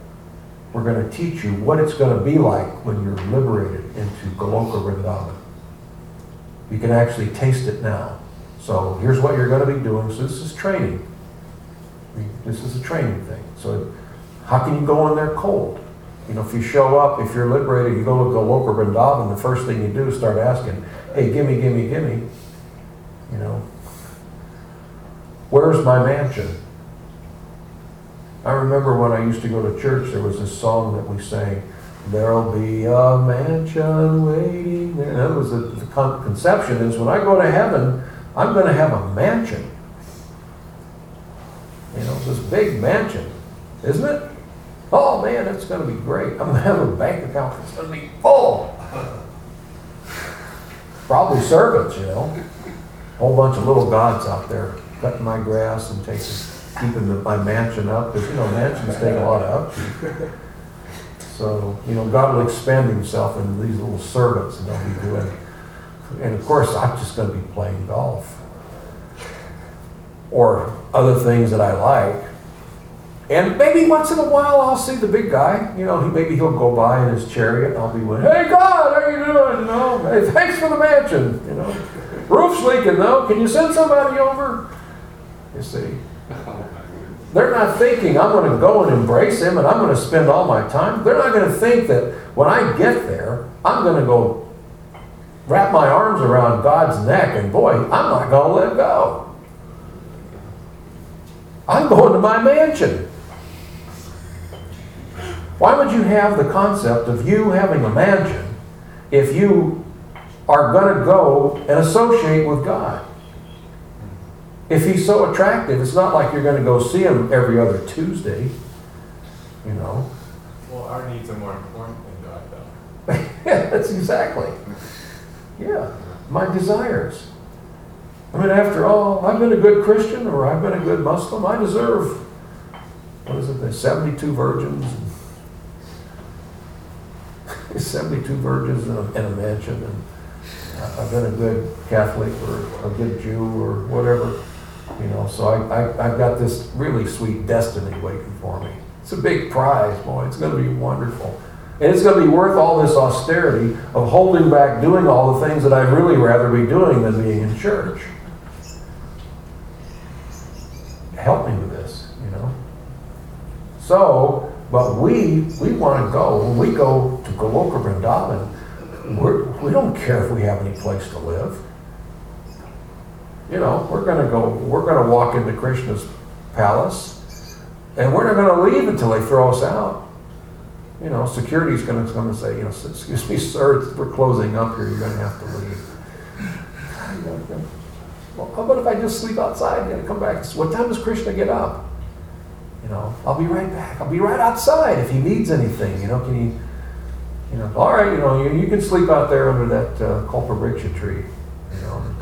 We're going to teach you what it's going to be like when you're liberated into Goloka Vrindavan. You can actually taste it now. So here's what you're going to be doing. So this is training. This is a training thing. So How can you go in there cold? You know, if you show up, if you're liberated, you go to Goloka Vrindavan, the first thing you do is start asking, hey, gimme, gimme, gimme. You know, where's my mansion? I remember when I used to go to church, there was this song that we sang, There'll be a mansion waiting there. That was the, the con- conception is when I go to heaven, I'm going to have a mansion. You know, it's this big mansion, isn't it? Oh man, it's going to be great. I'm going to have a bank account that's going to be full. Probably servants, you know. A whole bunch of little gods out there cutting my grass and taking, keeping the, my mansion up because you know mansions take a lot of upkeep. So, you know, God will expand himself into these little servants and they'll be doing. And of course, I'm just going to be playing golf or other things that I like. And maybe once in a while I'll see the big guy. You know, he, maybe he'll go by in his chariot and I'll be with, hey God, how you doing? You know, hey, thanks for the mansion. You know, roof's leaking though. Can you send somebody over? You see. They're not thinking I'm going to go and embrace him and I'm going to spend all my time. They're not going to think that when I get there, I'm going to go wrap my arms around God's neck and boy, I'm not going to let go. I'm going to my mansion. Why would you have the concept of you having a mansion if you are going to go and associate with God? If he's so attractive, it's not like you're going to go see him every other Tuesday. You know? Well, our needs are more important than God, though. yeah, that's exactly. Yeah, my desires. I mean, after all, I've been a good Christian or I've been a good Muslim. I deserve, what is it, the 72 virgins? 72 virgins in a, in a mansion. And I've been a good Catholic or a good Jew or whatever. You know, so I, I, I've got this really sweet destiny waiting for me. It's a big prize, boy. It's going to be wonderful. And it's going to be worth all this austerity of holding back doing all the things that I'd really rather be doing than being in church. Help me with this, you know. So, but we we want to go. When we go to Goloka Vrindavan, we're, we don't care if we have any place to live. You know, we're going to go. We're going to walk into Krishna's palace, and we're not going to leave until they throw us out you know, security's gonna, gonna say, you know, excuse me, sir, we're closing up here, you're gonna have to leave. Well, how about if I just sleep outside and come back? What time does Krishna get up? You know, I'll be right back. I'll be right outside if he needs anything, you know, can you, you know, all right, you know, you, you can sleep out there under that uh, Kalpavriksha tree.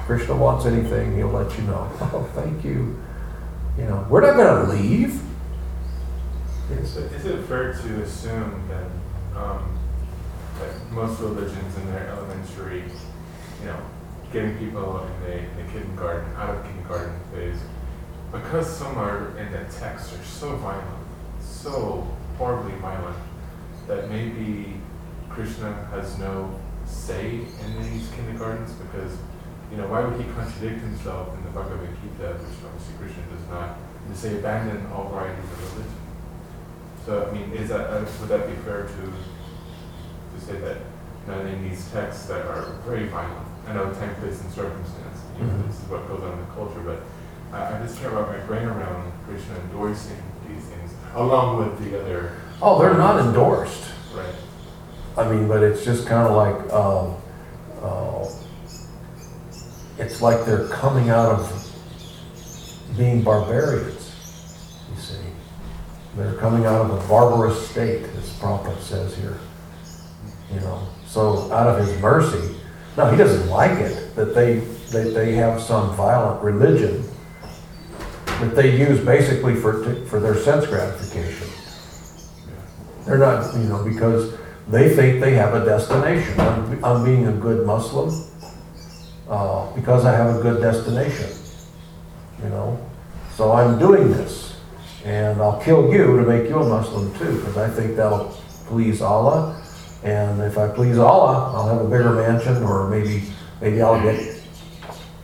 You know, if Krishna wants anything, he'll let you know. Oh, thank you. You know, we're not gonna leave. So is it fair to assume that, um, that most religions in their elementary, you know, getting people in the, in the kindergarten, out of kindergarten phase, because some are in the text are so violent, so horribly violent, that maybe Krishna has no say in these kindergartens because, you know, why would he contradict himself in the Bhagavad Gita, which obviously Krishna does not, to say abandon all varieties of religion? So, I mean, is that, uh, would that be fair to, to say that, you know, in these texts that are very violent, I know time, place, and circumstance, you know, Mhm. this is what goes on in the culture, but I, I just can't wrap my brain around Krishna endorsing these things, along with the other, Oh, they're not endorsed. right? I mean, but it's just kind of like, um, uh, it's like they're coming out of being barbarians, you see. They're coming out of a barbarous state, as Prabhupada says here. You know, so out of his mercy, no, he doesn't like it that they, that they have some violent religion that they use basically for, for their sense gratification. They're not, you know, because they think they have a destination. I'm, I'm being a good Muslim uh, because I have a good destination, you know. So I'm doing this, and I'll kill you to make you a Muslim too, because I think that'll please Allah. And if I please Allah, I'll have a bigger mansion, or maybe maybe I'll get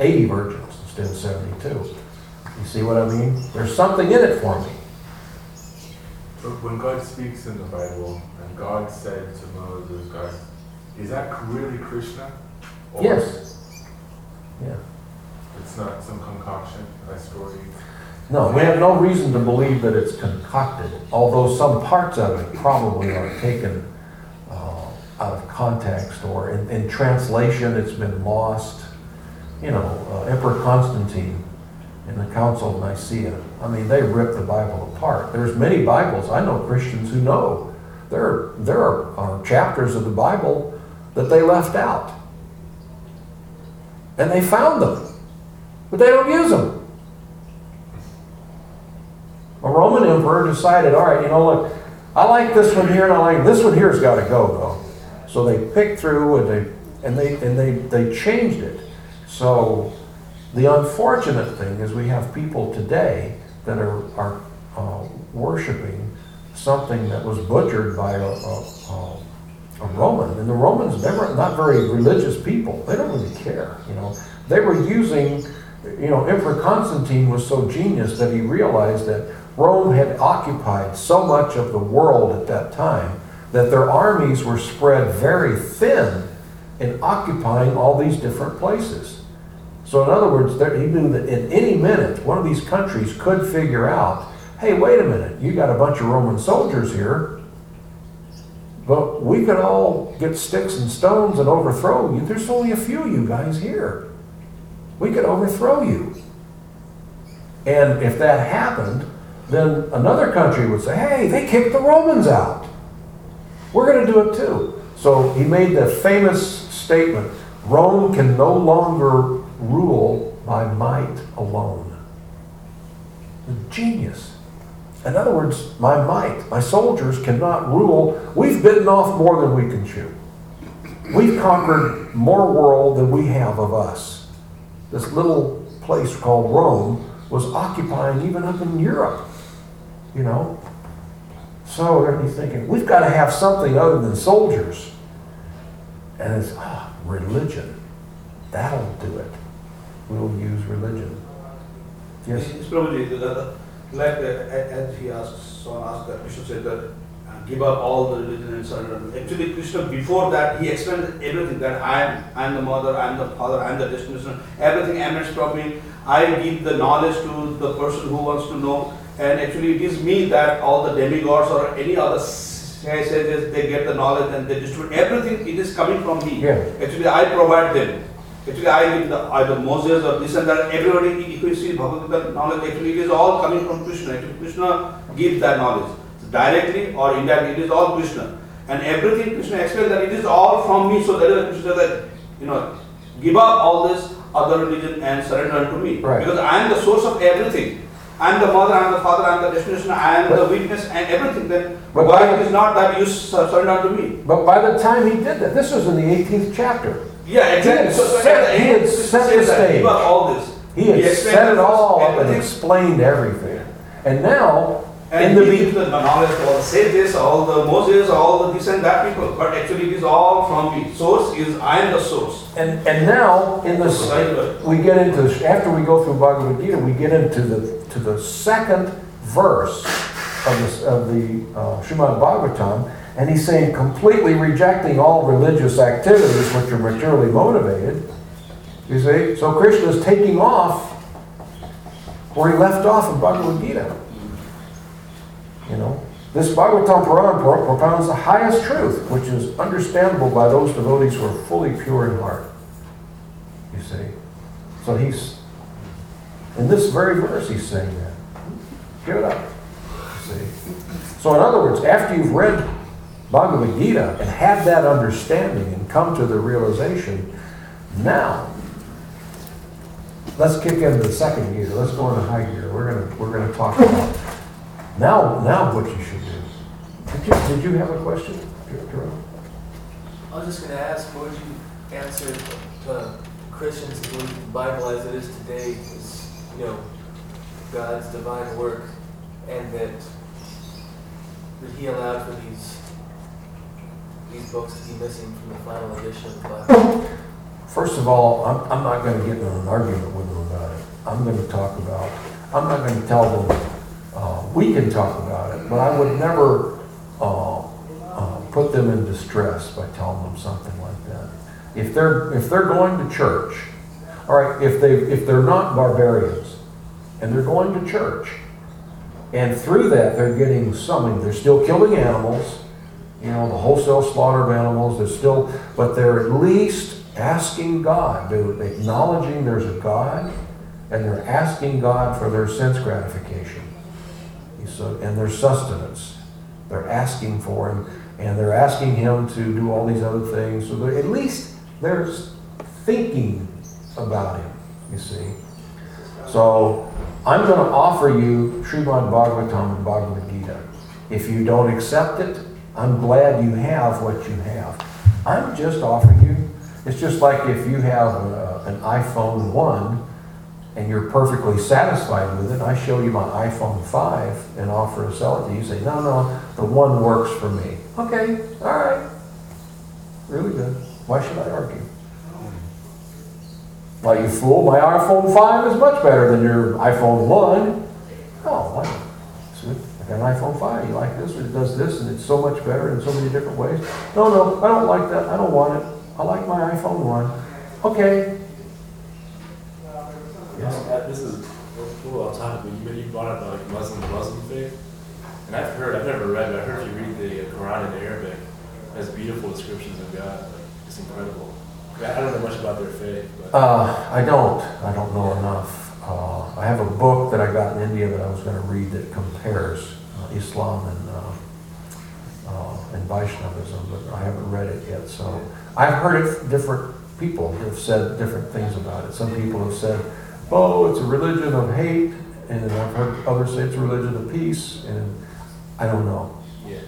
80 virgins instead of 72. You see what I mean? There's something in it for me. But when God speaks in the Bible, and God said to Moses, God, is that really Krishna? Or Yes. Yeah. It's not some concoction, a story. No, we have no reason to believe that it's concocted, although some parts of it probably are taken uh, out of context or in, in translation, it's been lost. You know, uh, Emperor Constantine in the Council of Nicaea, I mean, they ripped the Bible apart. There's many Bibles, I know Christians who know, there, there are uh, chapters of the Bible that they left out. And they found them, but they don't use them. A Roman emperor decided, all right, you know, look, I like this one here and I like this one here's got to go though. So they picked through and they and they and they they changed it. So the unfortunate thing is we have people today that are are uh, worshiping something that was butchered by a, a, a, a Roman, and the Romans never not very religious people. They don't really care, you know. They were using, you know, Emperor Constantine was so genius that he realized that Rome had occupied so much of the world at that time that their armies were spread very thin in occupying all these different places. So, in other words, he knew that in any minute, one of these countries could figure out hey, wait a minute, you got a bunch of Roman soldiers here, but we could all get sticks and stones and overthrow you. There's only a few of you guys here. We could overthrow you. And if that happened, then another country would say, hey, they kicked the Romans out. We're going to do it too. So he made the famous statement Rome can no longer rule by might alone. Genius. In other words, my might, my soldiers cannot rule. We've bitten off more than we can chew. We've conquered more world than we have of us. This little place called Rome was occupying even up in Europe, you know. So they're thinking, we've got to have something other than soldiers. And it's, ah, religion. That'll do it. We'll use religion. Yes? It's probably the, the, like uh, as he asked, someone asked that Krishna said that uh, give up all the religion and surrender. Actually, Krishna before that he explained everything that I am, I am the mother, I am the father, I am the destination. Everything emanates from me. I give the knowledge to the person who wants to know, and actually it is me that all the demigods or any other sages they get the knowledge and they distribute everything. It is coming from me. Yeah. Actually, I provide them. Actually, I give the either Moses or this and that. Everybody, if you see Bhagavad Gita knowledge, actually it is all coming from Krishna. Actually, Krishna gives that knowledge directly or indirectly. It is all Krishna, and everything Krishna explains that it is all from me. So that is Krishna that you know, give up all this other religion and surrender unto me, Right. because I am the source of everything. I am the mother, I am the father, I am the destination, I am the witness, and everything. Then But why it is not that you sur- surrender unto me? But by the time he did that, this was in the 18th chapter. Yeah, exactly. had So, so set- he had set says the that, stage. Give all this. He had explained set it all up and everything. explained everything. And now, in And the he be- the knowledge to all the sages, all the Moses, all the this and that people. But actually it is all from me. Source is, I am the source. and, and now in Right. we get into, after we go through Bhagavad Gita, we get into the, to the second verse of this, of the uh, Srimad Bhagavatam, and he's saying completely rejecting all religious activities which are materially motivated. You see? So Krishna is taking off where he left off in Bhagavad Gita. You know? This Bhagavatam Puran propounds the highest truth, which is understandable by those devotees who are fully pure in heart. You see? So he's, in this very verse, he's saying that. Give it up. See? So, in other words, after you've read Bhagavad Gita and have that understanding and come to the realization, now, let's kick into the second gear. Let's go into high gear. We're gonna, we're gonna talk about now, now what you should do. Did you, did you have a question, Jerome? I was just to ask, what would you answer to Christians who believe the Bible as it is today is, you know, God's divine work, and that that He allowed for these these books be missing from the final edition Bible? First of all, I'm, I'm not gonna get in an argument with them about it. I'm gonna talk about, I'm not gonna tell them, uh, we can talk about it, but I would never uh, uh, put them in distress by telling them something like that. If they're if they're going to church, all right, if they if they're not barbarians and they're going to church, and through that they're getting something, they're still killing animals, you know, the wholesale slaughter of animals, they're still, but they're at least asking God, they're acknowledging there's a God, and they're asking God for their sense gratification. And their sustenance. They're asking for him, and they're asking him to do all these other things. So at least they're thinking about him, you see. So I'm going to offer you Srimad Bhagavatam and Bhagavad Gita. If you don't accept it, I'm glad you have what you have. I'm just offering you. It's just like if you have uh, an iPhone 1 and you're perfectly satisfied with it, I show you my iPhone 5 and offer to sell it to you. You say, no, no, the one works for me. Okay, all right. Really good. Why should I argue? Why, you fool, my iPhone 5 is much better than your iPhone 1. Oh? See, I got an iPhone 5. You like this? It does this, and it's so much better in so many different ways. No, no, I don't like that. I don't want it. I like my iPhone 1. Okay. Yes. Uh, This is a little off topic, but you, but you brought up like Muslim Muslim faith. And I've heard, I've never read, but I heard if you read the Quran in Arabic, it has beautiful descriptions of God. Like, it's incredible. I don't know much about their faith, but Uh, I don't. I don't know enough. Uh, I have a book that I got in India that I was going to read that compares uh, Islam and uh, uh, and Vaishnavism, but I haven't read it yet. So I've heard it. Different people have said different things about it. Some people have said, "Oh, it's a religion of hate," and then I've heard others say it's a religion of peace. And I don't know. yeah.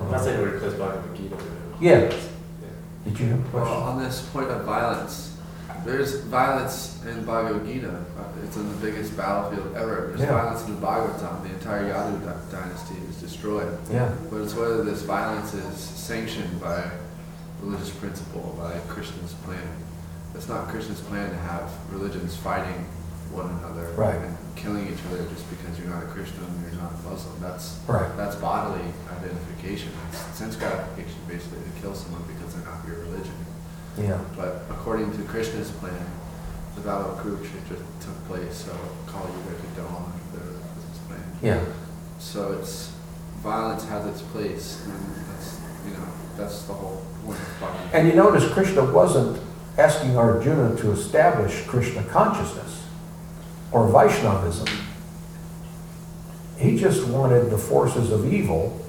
I'm not saying it would replace Bhagavad Gita. Yeah. Did you have a question? Well, on this point of violence, there's violence in Bhagavad Gita. Uh, It's in the biggest battlefield ever. There's Yeah. violence in the Bhagavatam. The entire Yadu dy- dynasty is destroyed. Yeah. But it's whether this violence is sanctioned by religious principle, by Krishna's plan. It's not Krishna's plan to have religions fighting one another Right. and killing each other just because you're not a Christian and you're not a Muslim. That's Right. that's bodily identification. It's sense gratification, basically, to kill someone because they're not your religion. Yeah. But according to Krishna's plan, the battle of Kurukshetra took place, so Kali Yuga could dawn his plan. Yeah. So it's, violence has its place, and that's, you know, that's the whole point And you notice Krishna wasn't asking Arjuna to establish Krishna consciousness or Vaishnavism. He just wanted the forces of evil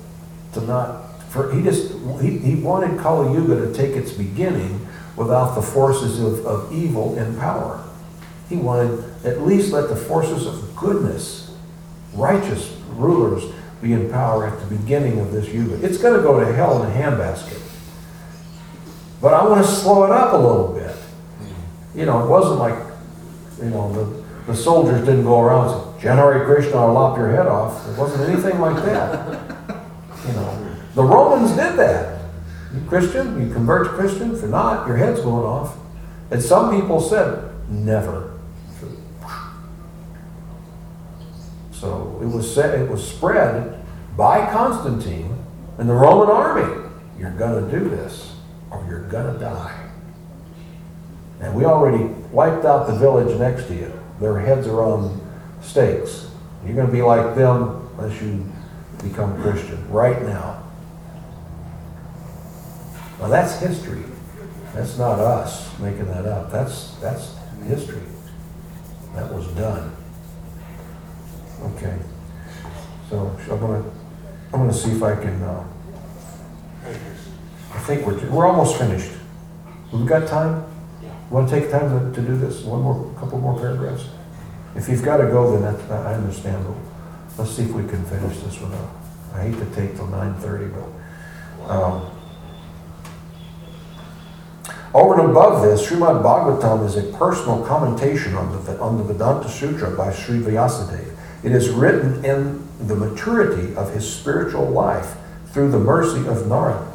to not, for, he just, he, he wanted Kali Yuga to take its beginning without the forces of, of evil in power. He wanted at least let the forces of goodness, righteous rulers be in power at the beginning of this yuga. It's going to go to hell in a handbasket. But I want to slow it up a little bit. You know, it wasn't like, you know, the, the soldiers didn't go around and say, Generate Krishna or lop your head off. It wasn't anything like that. You know, the Romans did that. You Christian, you convert to Christian. If you're not, your head's going off. And some people said, never. So it was said, it was spread by Constantine and the Roman army. You're going to do this, or you're going to die. And we already wiped out the village next to you. Their heads are on stakes. You're going to be like them unless you become Christian right now. Now that's history. That's not us making that up. That's that's history. That was done. Okay. So I'm gonna I'm gonna see if I can. Uh, I think we're we're almost finished. We've got time. Want to take time to, to do this? One more, couple more paragraphs. If you've got to go, then that, I understand. But let's see if we can finish this one up. I hate to take till nine thirty, but. Um, over and above this, Srimad Bhagavatam is a personal commentation on the, on the Vedanta Sutra by Sri Vyasadeva. It is written in the maturity of his spiritual life through the mercy of Narada.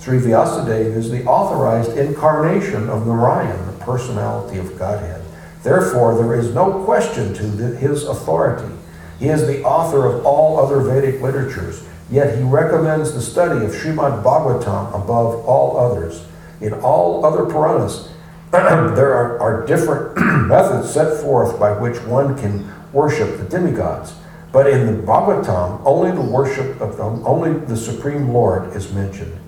Sri Vyasadeva is the authorized incarnation of Narayan, the personality of Godhead. Therefore, there is no question to the, his authority. He is the author of all other Vedic literatures, yet he recommends the study of Srimad Bhagavatam above all others. In all other Puranas, there are, are different methods set forth by which one can worship the demigods. But in the Bhagavatam, only the worship of them, only the Supreme Lord is mentioned.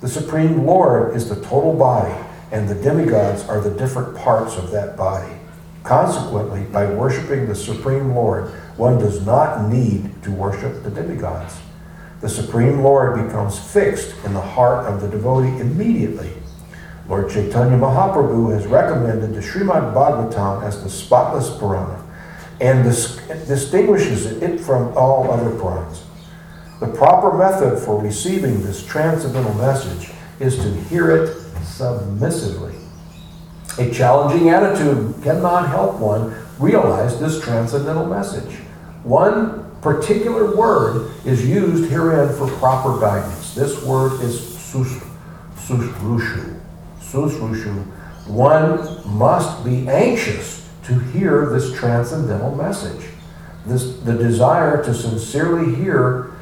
The Supreme Lord is the total body, and the demigods are the different parts of that body. Consequently, by worshiping the Supreme Lord, one does not need to worship the demigods. The Supreme Lord becomes fixed in the heart of the devotee immediately. Lord Chaitanya Mahaprabhu has recommended the Srimad Bhagavatam as the spotless Purana and dis- distinguishes it from all other Puranas. The proper method for receiving this transcendental message is to hear it submissively. A challenging attitude cannot help one realize this transcendental message. One particular word is used herein for proper guidance. This word is sus- susrushu. Susrushu. One must be anxious to hear this transcendental message. This, the desire to sincerely hear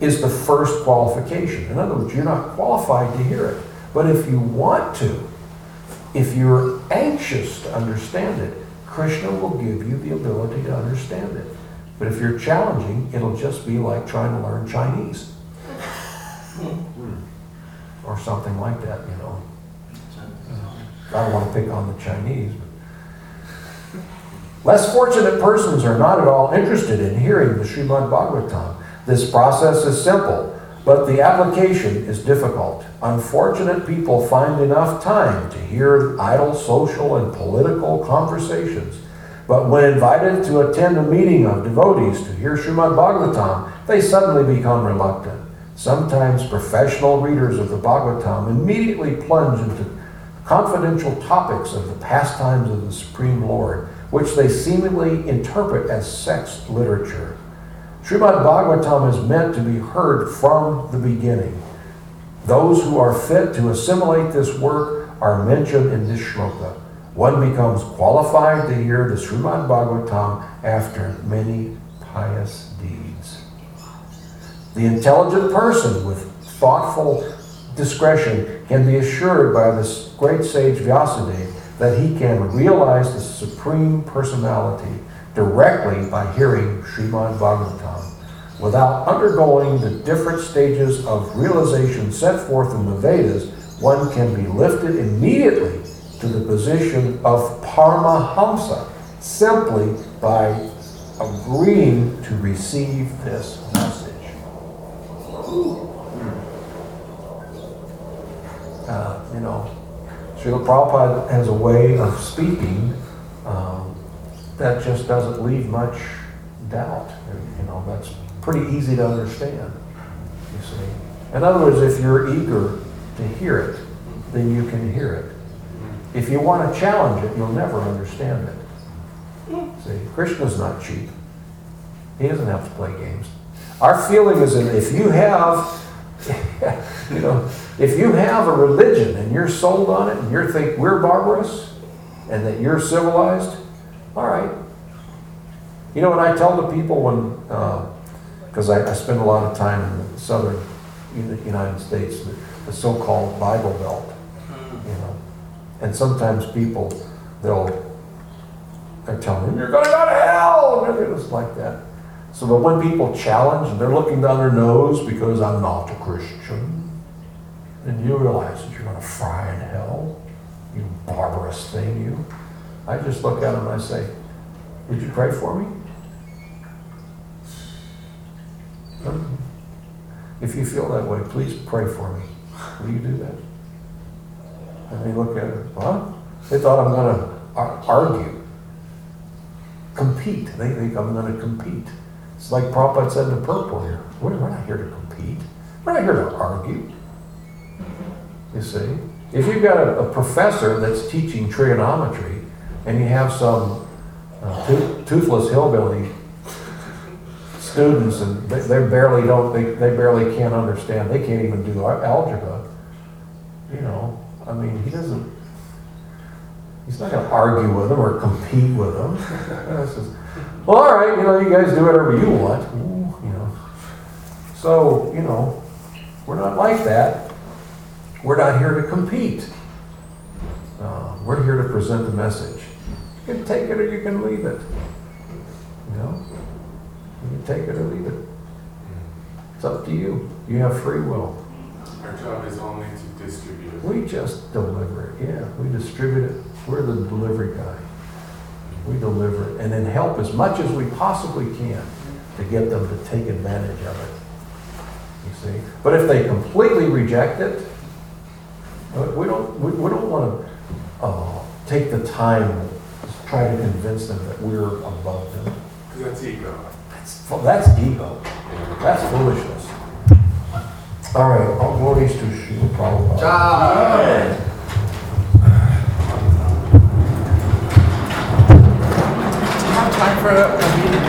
is the first qualification. In other words, you're not qualified to hear it. But if you want to, if you're anxious to understand it, Krishna will give you the ability to understand it. But if you're challenging, it'll just be like trying to learn Chinese. Hmm. Or something like that, you know. I don't want to pick on the Chinese. Less fortunate persons are not at all interested in hearing the Srimad Bhagavatam. This process is simple, but the application is difficult. Unfortunate people find enough time to hear idle social and political conversations. But when invited to attend a meeting of devotees to hear Srimad Bhagavatam, they suddenly become reluctant. Sometimes professional readers of the Bhagavatam immediately plunge into confidential topics of the pastimes of the Supreme Lord, which they seemingly interpret as sex literature. Srimad Bhagavatam is meant to be heard from the beginning. Those who are fit to assimilate this work are mentioned in this shloka. One becomes qualified to hear the Srimad Bhagavatam after many pious deeds. The intelligent person with thoughtful discretion can be assured by this great sage Vyasadeva that he can realize the Supreme Personality directly by hearing Srimad Bhagavatam. Without undergoing the different stages of realization set forth in the Vedas, one can be lifted immediately to the position of Paramahamsa simply by agreeing to receive this message. Uh, you know, Srila Prabhupada has a way of speaking um, that just doesn't leave much doubt. You know, that's pretty easy to understand, you see. In other words, if you're eager to hear it, then you can hear it. If you want to challenge it, you'll never understand it. See, Krishna's not cheap. He doesn't have to play games. Our feeling is that if you have, you know, if you have a religion and you're sold on it and you think we're barbarous and that you're civilized, all right. You know what I tell the people when, uh, because I, I spend a lot of time in the southern United States, the, the so-called Bible Belt, hmm. you know, and sometimes people, they'll, they're telling me, you're going to go to hell, and everything's like that. So, but when people challenge and they're looking down their nose because I'm not a Christian, then you realize that you're going to fry in hell, you barbarous thing, you. I just look at him and I say, Would you pray for me? Hmm. If you feel that way, please pray for me. Will you do that? And they look at it, what? They thought I'm going to argue, compete. They think I'm going to compete. It's like Prabhupada said the purport here. We're not here to compete. We're not here to argue. You see? If you've got a, a professor that's teaching trigonometry and you have some uh, tooth- toothless hillbilly students and they, they barely don't, they, they barely can't understand, they can't even do algebra, you know, I mean, he doesn't, He's not gonna argue with them or compete with them. Says, Well, all right, you know, you guys do whatever you want, Ooh, you know. So, you know, we're not like that. We're not here to compete. Uh, We're here to present the message. You can take it or you can leave it. You know? You can take it or leave it. It's up to you. You have free will. Our job is only to distribute it. We just deliver it, yeah, we distribute it, we're the delivery guy. We deliver it, and then help as much as we possibly can to get them to take advantage of it. You see? But if they completely reject it, we don't, we, we don't wanna, uh, take the time to try to convince them that we're above them. Because that's ego. That's, that's ego, that's foolishness. All right, all glories to Srila Prabhupada. John. Time for a, a meeting